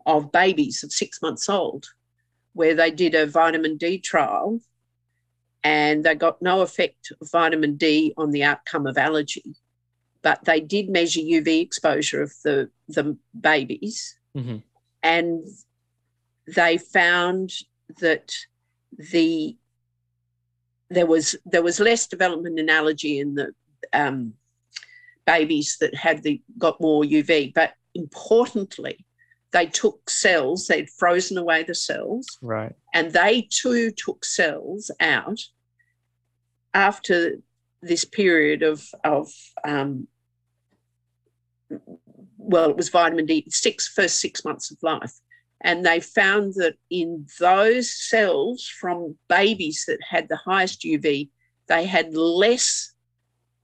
of babies of six months old where they did a vitamin D trial and they got no effect of vitamin D on the outcome of allergy. But they did measure UV exposure of the, the babies Mm-hmm. and they found that the there was there was less development in allergy in the um, babies that had the got more UV, but importantly, they took cells. They'd frozen away the cells, Right. and they too took cells out after this period of of um, well, it was vitamin D six first six months of life, and they found that in those cells from babies that had the highest UV, they had less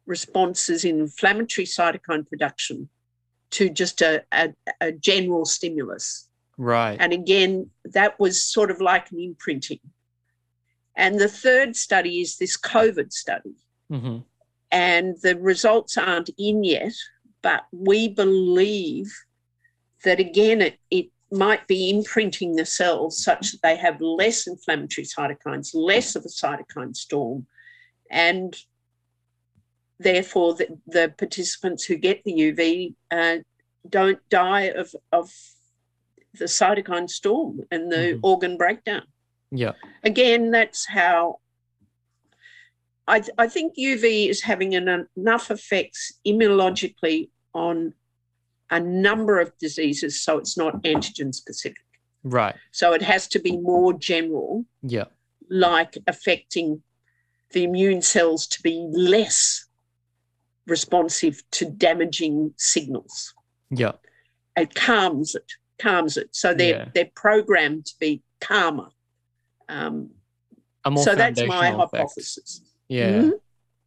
responses in inflammatory cytokine production to just a, a, a general stimulus. Right. And again, that was sort of like an imprinting. And the third study is this COVID study. mm-hmm. And the results aren't in yet, but we believe that again, it, it might be imprinting the cells such that they have less inflammatory cytokines, less of a cytokine storm. And therefore, the, the participants who get the UV uh, don't die of, of the cytokine storm and the Mhm. organ breakdown. Yeah. Again, that's how I, I think UV is having an, enough effects immunologically on a number of diseases, so it's not antigen specific. Right. So it has to be more general, Yeah. like affecting the immune cells to be less responsive to damaging signals. Yeah. It calms it, calms it. So they're Yeah. they're programmed to be calmer. Um, A more so that's my effect. hypothesis. Yeah. Mhm.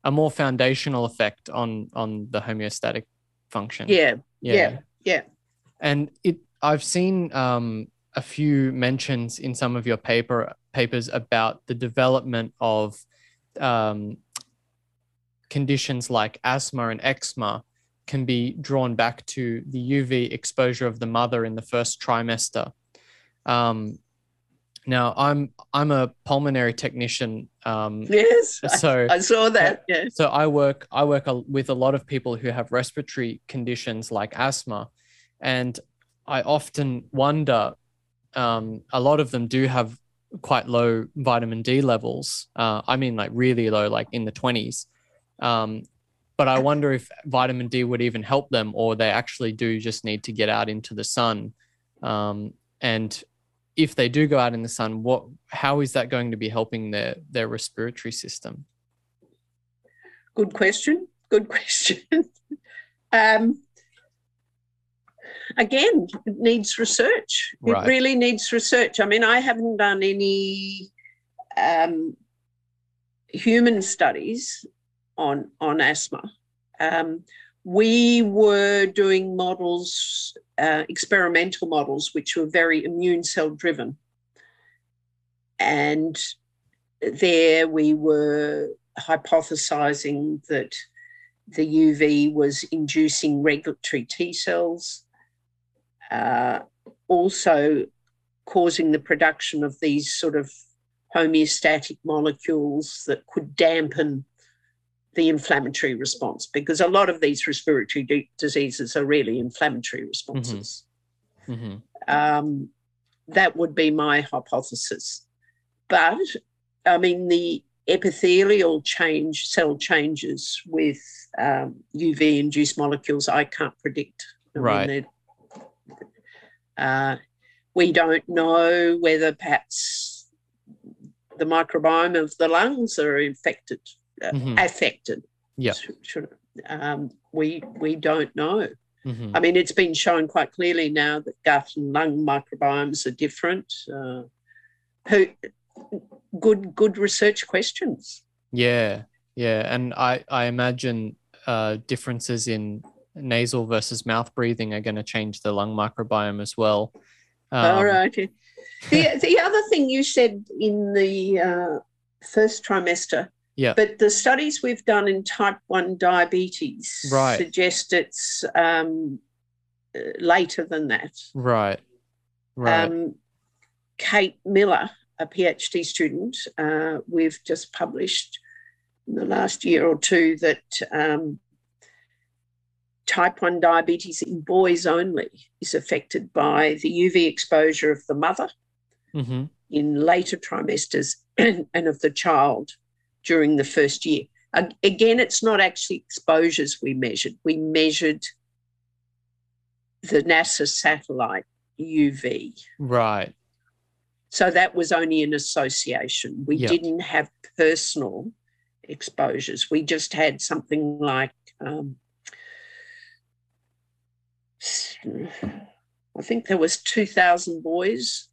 A more foundational effect on on the homeostatic function. Yeah, yeah, yeah. And it I've seen um a few mentions in some of your paper papers about the development of um conditions like asthma and eczema can be drawn back to the UV exposure of the mother in the first trimester. Um, now, I'm I'm a pulmonary technician. Um, yes, so I, I saw that. Yes. So I work I work with a lot of people who have respiratory conditions like asthma, and I often wonder. Um, a lot of them do have quite low vitamin D levels. Uh, I mean, like really low, like in the twenties. Um, but I wonder if vitamin D would even help them, or they actually do just need to get out into the sun. Um, and if they do go out in the sun, what how is that going to be helping their their respiratory system? Good question. Good question. um, again, it needs research. Right. It really needs research. I mean, I haven't done any um, human studies on on asthma. Um, we were doing models, uh, experimental models, which were very immune cell driven, and there we were hypothesizing that the UV was inducing regulatory T cells, uh, also causing the production of these sort of homeostatic molecules that could dampen the inflammatory response because a lot of these respiratory diseases are really inflammatory responses. Mm-hmm. Mm-hmm. Um, that would be my hypothesis. But I mean, the epithelial change, cell changes with um, UV induced molecules, I can't predict. I right. Mean, uh, we don't know whether perhaps the microbiome of the lungs are infected mm-hmm. affected. Yeah. Um, we we don't know. Mm-hmm. I mean, it's been shown quite clearly now that gut and lung microbiomes are different. Uh, who, good good research questions. Yeah, yeah, and I I imagine uh, differences in nasal versus mouth breathing are going to change the lung microbiome as well. Um, All right. The the other thing you said in the uh, first trimester yeah. But the studies we've done in type 1 diabetes right. suggest it's um, uh, later than that. Right. Right. Um, Kate Miller, a PhD student, uh, we've just published in the last year or two that um, type 1 diabetes in boys only is affected by the UV exposure of the mother mm-hmm. in later trimesters and, and of the child during the first year. Again, it's not actually exposures we measured. We measured the NASA satellite UV. Right. So that was only an association. We yep. didn't have personal exposures. We just had something like, um, I think there was 2,000 boys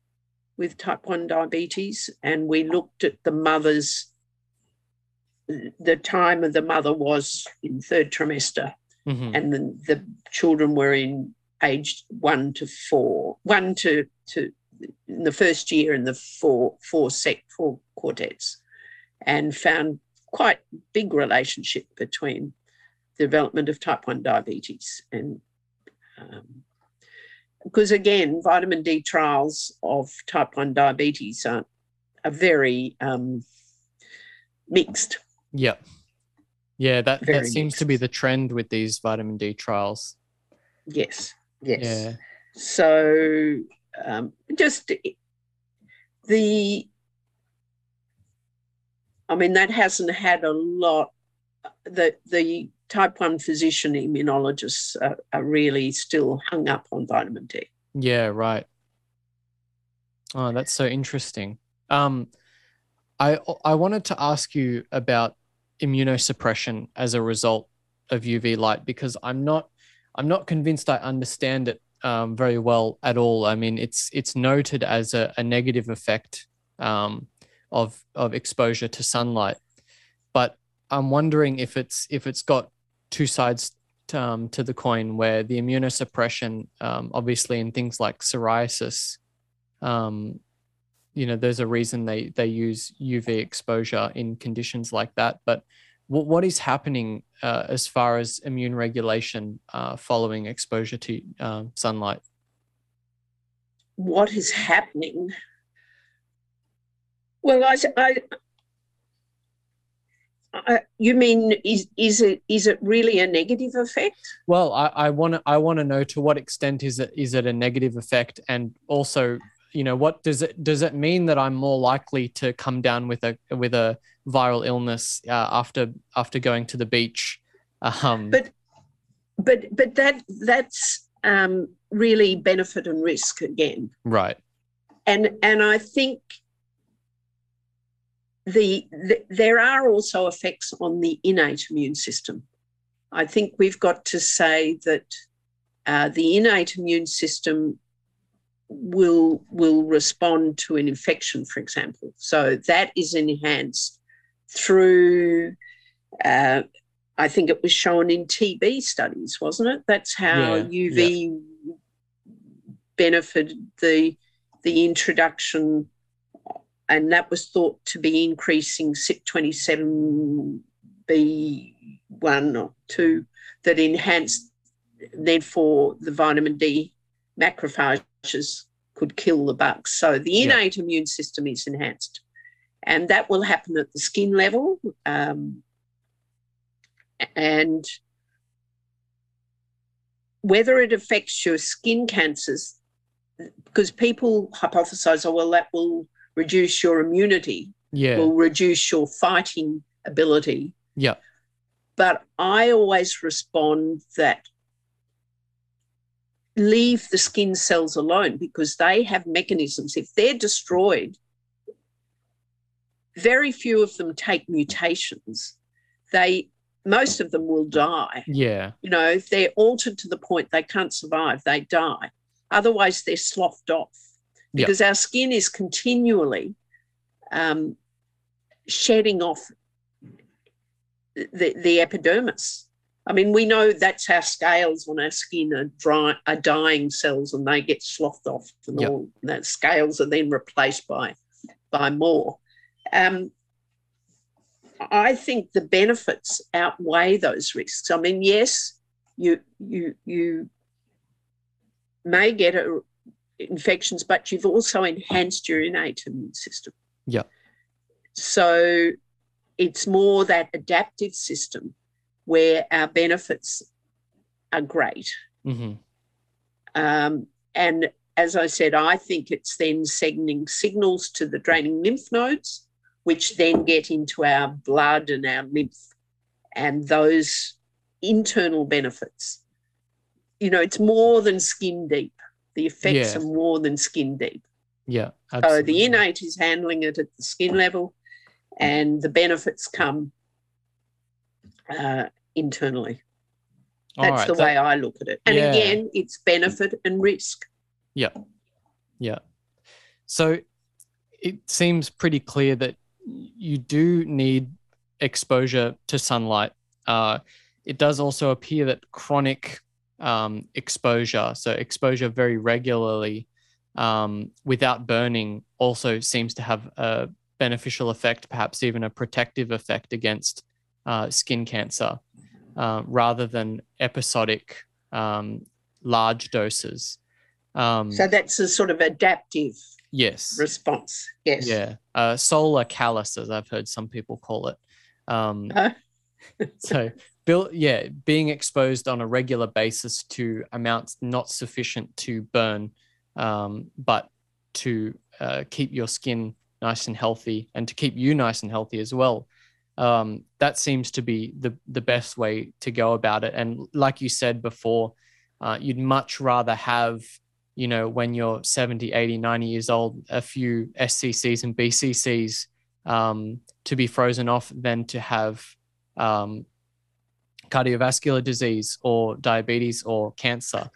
with type 1 diabetes, and we looked at the mothers the time of the mother was in third trimester, mm-hmm. and the, the children were in aged one to four, one to to in the first year in the four four sec four quartets, and found quite big relationship between the development of type one diabetes and um, because again, vitamin D trials of type one diabetes are, are very um, mixed. Yeah. Yeah, that, that seems to be the trend with these vitamin D trials. Yes. Yes. Yeah. So um, just the, I mean, that hasn't had a lot, the, the type 1 physician immunologists are, are really still hung up on vitamin D. Yeah, right. Oh, that's so interesting. Um, I I wanted to ask you about immunosuppression as a result of UV light because I'm not I'm not convinced I understand it um, very well at all. I mean, it's it's noted as a, a negative effect um, of of exposure to sunlight, but I'm wondering if it's if it's got two sides to, um, to the coin, where the immunosuppression, um, obviously, in things like psoriasis, um, you know there's a reason they they use uv exposure in conditions like that but what, what is happening uh, as far as immune regulation uh, following exposure to um, sunlight? What is happening? Well, I, I, I, you mean is is it is it really a negative effect? Well, I want to I want to know to what extent is it is it a negative effect, and also, you know, what does it does it mean that I'm more likely to come down with a with a viral illness uh, after after going to the beach? Um, but but but that that's um, really benefit and risk again, right? And and I think the, the, there are also effects on the innate immune system. I think we've got to say that uh, the innate immune system will will respond to an infection, for example. So that is enhanced through. Uh, I think it was shown in TB studies, wasn't it? That's how yeah, UV yeah. benefited the the introduction and that was thought to be increasing CYP27B1 or 2 that enhanced, therefore, the vitamin D macrophages could kill the bugs. So the innate yeah. immune system is enhanced. And that will happen at the skin level. Um, and whether it affects your skin cancers, because people hypothesize, oh, well, that will reduce your immunity, yeah. will reduce your fighting ability. Yeah. But I always respond that leave the skin cells alone because they have mechanisms. If they're destroyed, very few of them take mutations. They most of them will die. Yeah. You know, if they're altered to the point they can't survive, they die. Otherwise, they're sloughed off because yep. our skin is continually um, shedding off the, the epidermis. I mean, we know that's how scales on our skin are dry, are dying cells, and they get sloughed off, and yep. all that scales are then replaced by by more. Um, I think the benefits outweigh those risks. I mean, yes, you you you may get a, infections, but you've also enhanced your innate immune system. Yeah. So it's more that adaptive system where our benefits are great. Mm-hmm. Um, and as I said, I think it's then sending signals to the draining lymph nodes, which then get into our blood and our lymph, and those internal benefits. You know, it's more than skin deep. The effects yeah. are more than skin deep. Yeah. Absolutely. So the innate is handling it at the skin level, and the benefits come uh, internally. That's right. the that, way I look at it. And yeah. again, it's benefit and risk. Yeah. Yeah. So it seems pretty clear that you do need exposure to sunlight. Uh, it does also appear that chronic um, exposure, so exposure very regularly um, without burning, also seems to have a beneficial effect, perhaps even a protective effect against uh, skin cancer, uh, rather than episodic um, large doses. Um, so that's a sort of adaptive yes response. Yes. Yeah. Uh, solar callus, as I've heard some people call it. Um, huh? so Bill, yeah, being exposed on a regular basis to amounts not sufficient to burn, um, but to uh, keep your skin nice and healthy and to keep you nice and healthy as well. Um, that seems to be the the best way to go about it. And like you said before, uh, you'd much rather have, you know, when you're 70, 80, 90 years old, a few SCCs and BCCs um, to be frozen off than to have um, cardiovascular disease or diabetes or cancer.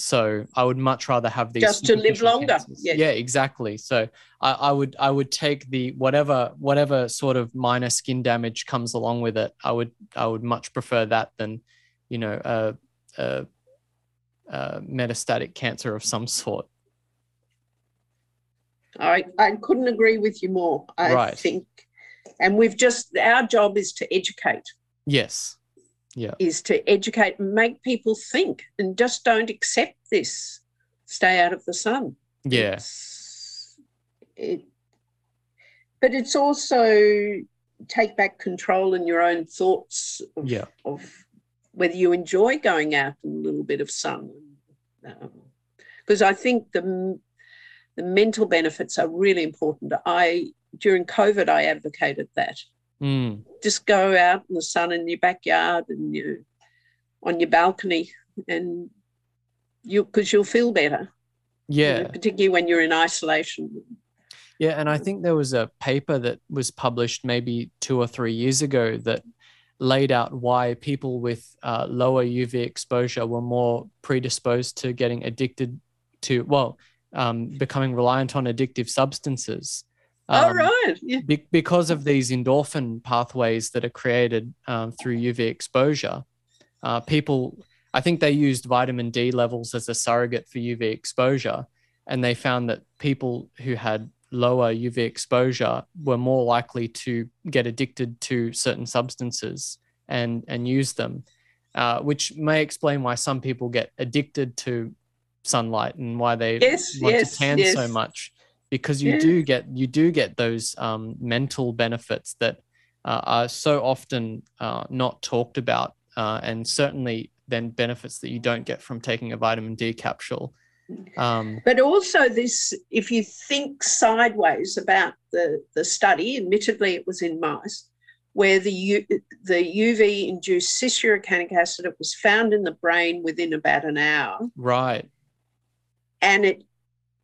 So I would much rather have these just to live longer. Yes. Yeah, exactly. So I, I, would I would take the whatever whatever sort of minor skin damage comes along with it. I would I would much prefer that than, you know, a, a, a metastatic cancer of some sort. I I couldn't agree with you more. I right. think, and we've just our job is to educate Yes. Yeah. Is to educate and make people think and just don't accept this. Stay out of the sun. Yeah. It's, it, but it's also take back control in your own thoughts of, Yeah. of whether you enjoy going out in a little bit of sun. Um, because I think the, the mental benefits are really important. I during COVID I advocated that. Mm. Just go out in the sun in your backyard and you on your balcony and you because you'll feel better. you know, Yeah. particularly when you're in isolation. Yeah, and I think there was a paper that was published maybe two or three years ago that laid out why people with uh, lower UV exposure were more predisposed to getting addicted to, well, um, becoming reliant on addictive substances. Oh Um, right. Yeah. be- because of these endorphin pathways that are created um, through UV exposure, uh, people, I think they used vitamin D levels as a surrogate for UV exposure, and they found that people who had lower UV exposure were more likely to get addicted to certain substances and and use them, uh, which may explain why some people get addicted to sunlight and why they Yes, want yes, to tan so much because you Yeah. do get you do get those um, mental benefits that uh, are so often uh, not talked about, uh, and certainly then benefits that you don't get from taking a vitamin D capsule. Um, But also this, if you think sideways about the, the study, admittedly it was in mice, where the U, the UV induced cis-urocanic acid it was found in the brain within about an hour, right. and it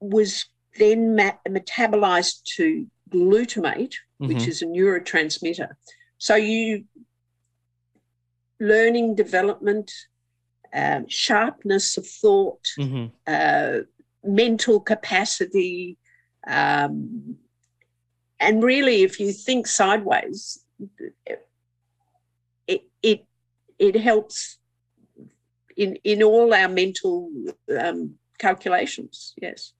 was then ma- metabolized to glutamate, which Mhm. is a neurotransmitter. So you learning development, um, sharpness of thought, Mhm. uh, mental capacity. Um, and really, if you think sideways, it, it, it helps in, in all our mental um, calculations, yes.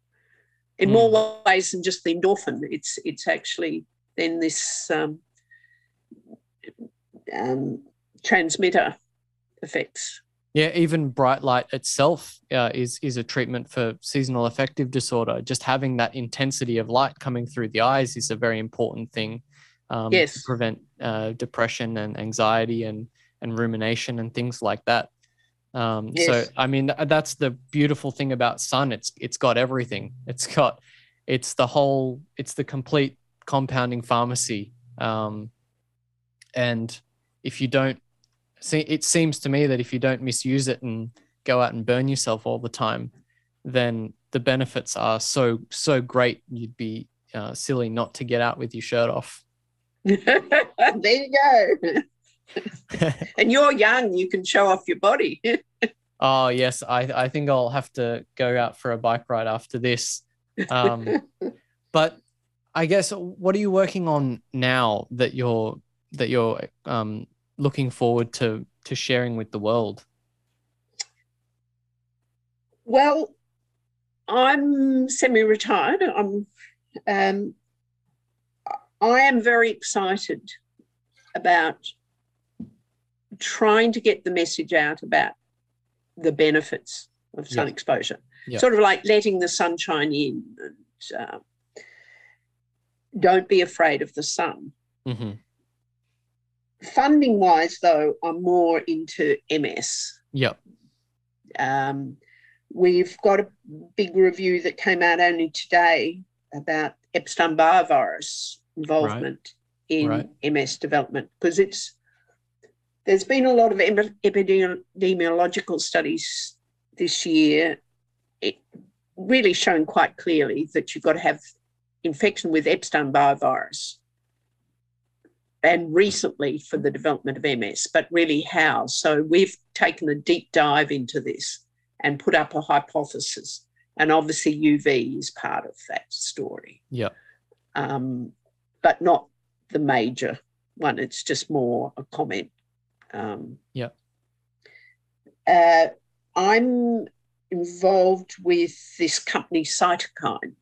In more ways than just the endorphin, it's, it's actually then this um, um, transmitter effects. Yeah, even bright light itself uh, is is a treatment for seasonal affective disorder. Just having that intensity of light coming through the eyes is a very important thing um, to Yes. prevent uh, depression and anxiety and and rumination and things like that. Um, So I mean that's the beautiful thing about sun. It's it's got everything. It's got it's the whole it's the complete compounding pharmacy. Um, and if you don't see, it seems to me that if you don't misuse it and go out and burn yourself all the time, then the benefits are so so great. You'd be uh, silly not to get out with your shirt off. there you go. And you're young, you can show off your body. oh yes, I I think I'll have to go out for a bike ride after this. Um, but I guess what are you working on now that you're that you're um, looking forward to to sharing with the world? well, I'm semi-retired. I'm um, I am very excited about trying to get the message out about the benefits of sun Yeah. exposure. Yeah. Sort of like letting the sunshine in and uh, don't be afraid of the sun. hmm Funding wise, though, I'm more into MS. Yep. Um, we've got a big review that came out only today about Epstein Barr virus involvement in Right. MS development because it's there's been a lot of epidemiological studies this year, it really showing quite clearly that you've got to have infection with Epstein Barr virus and recently for the development of MS, but really how. So we've taken a deep dive into this and put up a hypothesis. And obviously, UV is part of that story, Yep. um, but not the major one. It's just more a comment. Um, Yep. uh, I'm involved with this company, Cytokind,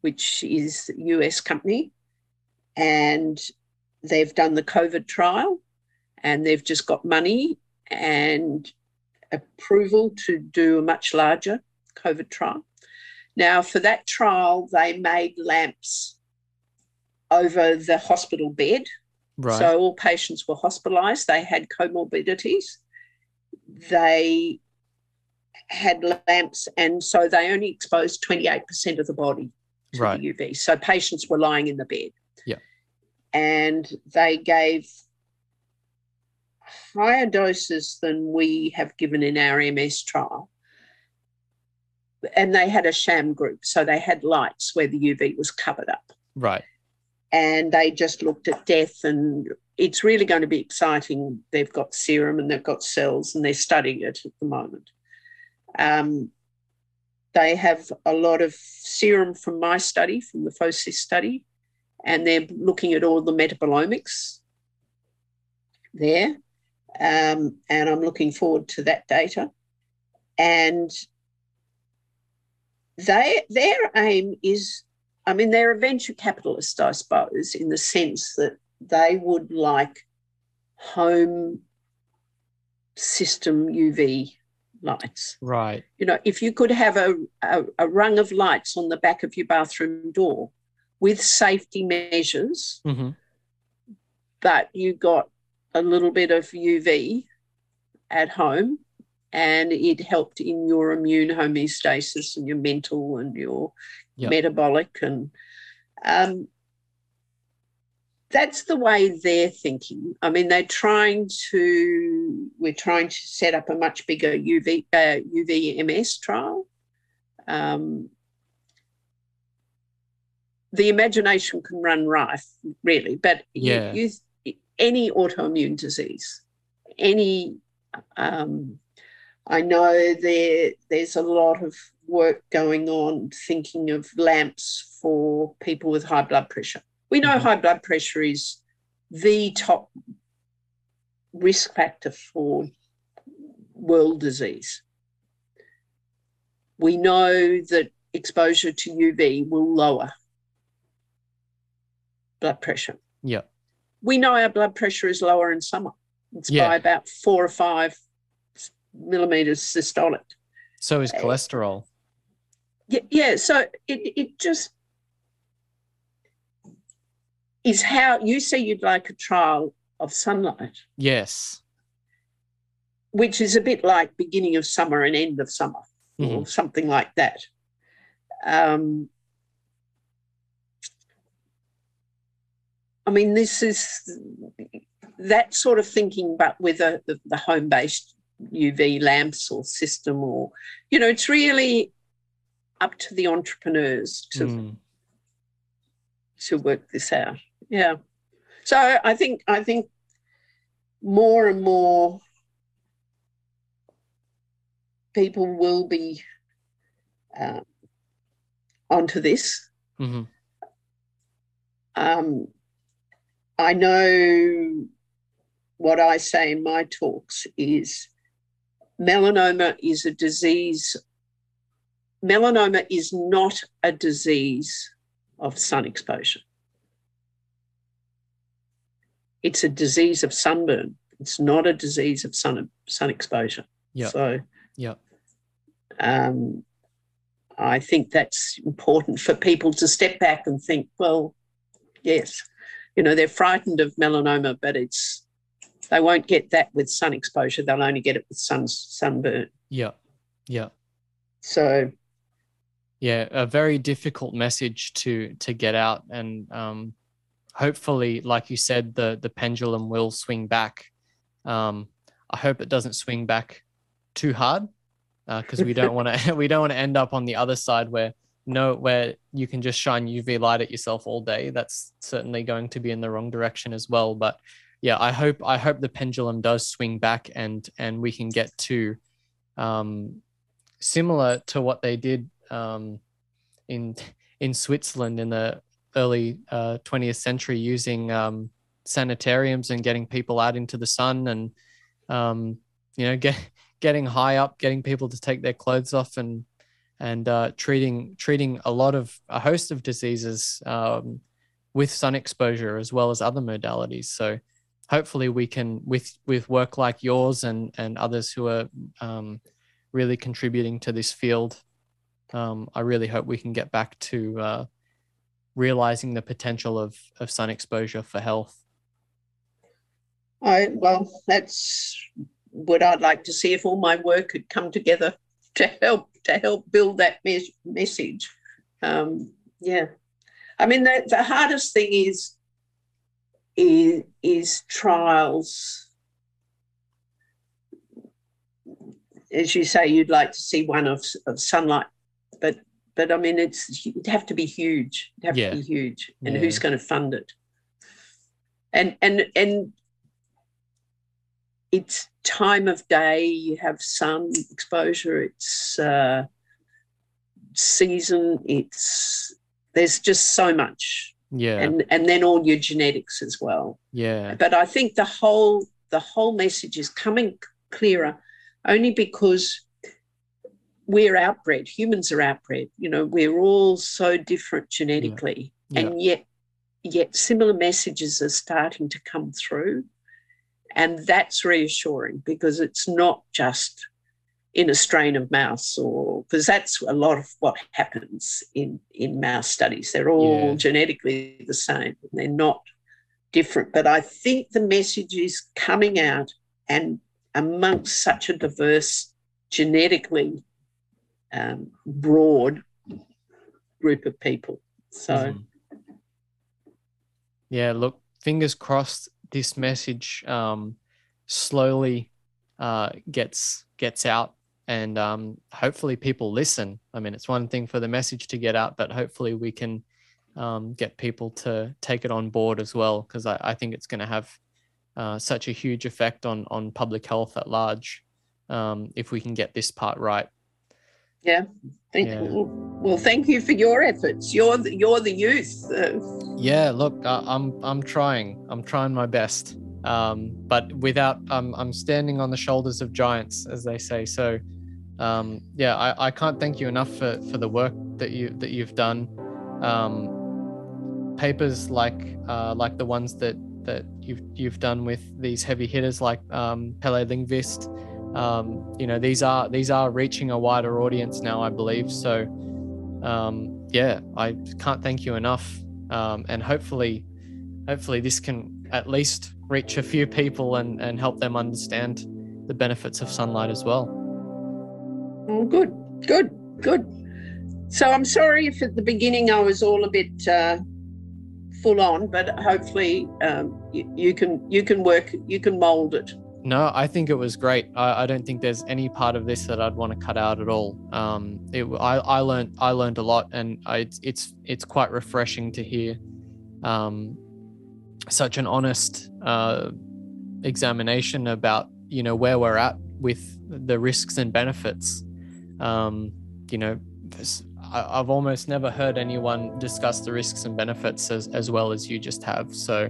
which is a US company, and they've done the COVID trial. and they've just got money and approval to do a much larger COVID trial. Now, for that trial, they made lamps over the hospital bed. Right. So all patients were hospitalised. They had comorbidities. They had lamps, and so they only exposed 28% of the body to Right. the UV. So patients were lying in the bed. Yeah. And they gave higher doses than we have given in our MS trial. And they had a sham group. So they had lights where the UV was covered up. right. And they just looked at death. And it's really going to be exciting. They've got serum and they've got cells and they're studying it at the moment. Um, they have a lot of serum from my study, from the PhoCIS study, and they're looking at all the metabolomics there. Um, and I'm looking forward to that data. And they their aim is, I mean, they're a venture capitalist, I suppose, in the sense that they would like home system UV lights Right. you know, if you could have a, a, a rung of lights on the back of your bathroom door with safety measures, hmm but you got a little bit of UV at home and it helped in your immune homeostasis and your mental and your Yep. metabolic and um, that's the way they're thinking. I mean, they're trying to. We're trying to set up a much bigger UV uh, UVMS trial. Um, the imagination can run rife, really, but you- Yeah. you, any autoimmune disease, any. Um, I know there there's a lot of work going on thinking of lamps for people with high blood pressure. We know Mhm. high blood pressure is the top risk factor for world disease. We know that exposure to UV will lower blood pressure. Yeah. We know our blood pressure is lower in summer. It's Yeah. by about four or five millimeters systolic. So is cholesterol. Yeah, yeah. So it it just is how you say you'd like a trial of sunlight, Yes. which is a bit like beginning of summer and end of summer, Mhm. or something like that. Um, I mean, this is that sort of thinking, but with a, the, the home based UV lamps or system, or, you know, it's really up to the entrepreneurs to Mm. to work this out. Yeah. So I think I think more and more people will be um, onto this. Mhm. Um, I know what I say in my talks is melanoma is a disease. Melanoma is not a disease of sun exposure. It's a disease of sunburn. It's not a disease of sun sun exposure. Yeah. So Yeah. um, I think that's important for people to step back and think, well, yes, you know, they're frightened of melanoma, but it's they won't get that with sun exposure. They'll only get it with sun sunburn. Yeah. Yeah. So yeah a very difficult message to to get out and um hopefully like you said the the pendulum will swing back um i hope it doesn't swing back too hard because we don't want to we don't want to end up on the other side where no where you can just shine uv light at yourself all day that's certainly going to be in the wrong direction as well but yeah i hope i hope the pendulum does swing back and and we can get to um similar to what they did um, in in Switzerland in the early uh, 20th century, using um, sanitariums and getting people out into the sun, and um, you know, get getting high up, getting people to take their clothes off, and and uh, treating treating a lot of a host of diseases um, with sun exposure as well as other modalities. So hopefully we can with with work like yours and and others who are um, really contributing to this field. Um, I really hope we can get back to uh, realizing the potential of of sun exposure for health. I well, that's what I'd like to see if all my work had come together to help to help build that mes- message. Um, yeah, I mean the, the hardest thing is, is is trials. As you say, you'd like to see one of, of sunlight, but but I mean it's it'd have to be huge. It'd have Yeah. to be huge, and Yeah. who's going to fund it? And and and it's time of day you have sun exposure it's uh, season it's there's just so much Yeah, and and then all your genetics as well. Yeah, but i think the whole the whole message is coming clearer only because we're outbred humans are outbred you know we're all so different genetically. Yeah. and yet yet similar messages are starting to come through. And that's reassuring because it's not just in a strain of mouse or because that's a lot of what happens in in mouse studies they're all Yeah. genetically the same they're not different but i think the message is coming out and amongst such a diverse genetically um, broad group of people so Mhm. Yeah, look, fingers crossed this message um, slowly uh, gets gets out and um, hopefully people listen. I mean, it's one thing for the message to get out, but hopefully we can um, get people to take it on board as well, because I, I think it's going to have uh, such a huge effect on on public health at large um, if we can get this part right. yeah thank Yeah. well thank you for your efforts you're the, you're the youth Yeah, look, I, I'm I'm trying. I'm trying my best. Um, but without, I'm I'm standing on the shoulders of giants, as they say. So, um, yeah, I, I can't thank you enough for, for the work that you that you've done. Um, papers like uh, like the ones that that you've you've done with these heavy hitters like um, Pelle Lindqvist. Um, you know, these are these are reaching a wider audience now, I believe. So, um, yeah, I can't thank you enough um, and hopefully hopefully this can at least reach a few people and, and help them understand the benefits of sunlight as well good, good, good. So I'm sorry if at the beginning I was all a bit uh, full on, but hopefully um, you, you can you can work you can mold it. no i think it was great i, I don't think there's any part of this that i'd want to cut out at all um, it, I, I learned i learned a lot and I, it's, it's it's quite refreshing to hear um, such an honest uh, examination about you know where we're at with the risks and benefits um, you know this- I, i've almost never heard anyone discuss the risks and benefits as, as well as you just have so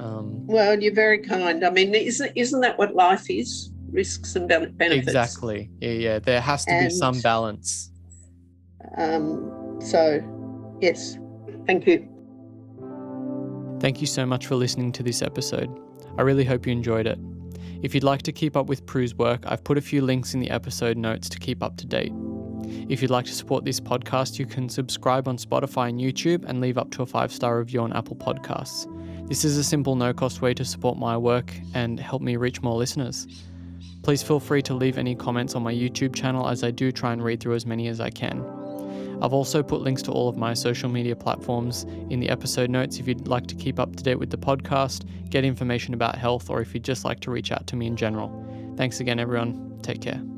um, Well, you're very kind. I mean, isn't isn't that what life is? Risks and benefits. exactly yeah yeah there has to be some balance Um, so, yes, thank you. Thank you so much for listening to this episode. I really hope you enjoyed it. If you'd like to keep up with Prue's work, I've put a few links in the episode notes to keep up to date. If you'd like to support this podcast, you can subscribe on Spotify and YouTube and leave up to a five star review on Apple Podcasts. This is a simple, no cost way to support my work and help me reach more listeners. Please feel free to leave any comments on my YouTube channel as I do try and read through as many as I can. I've also put links to all of my social media platforms in the episode notes if you'd like to keep up to date with the podcast, get information about health, or if you'd just like to reach out to me in general. Thanks again, everyone. Take care.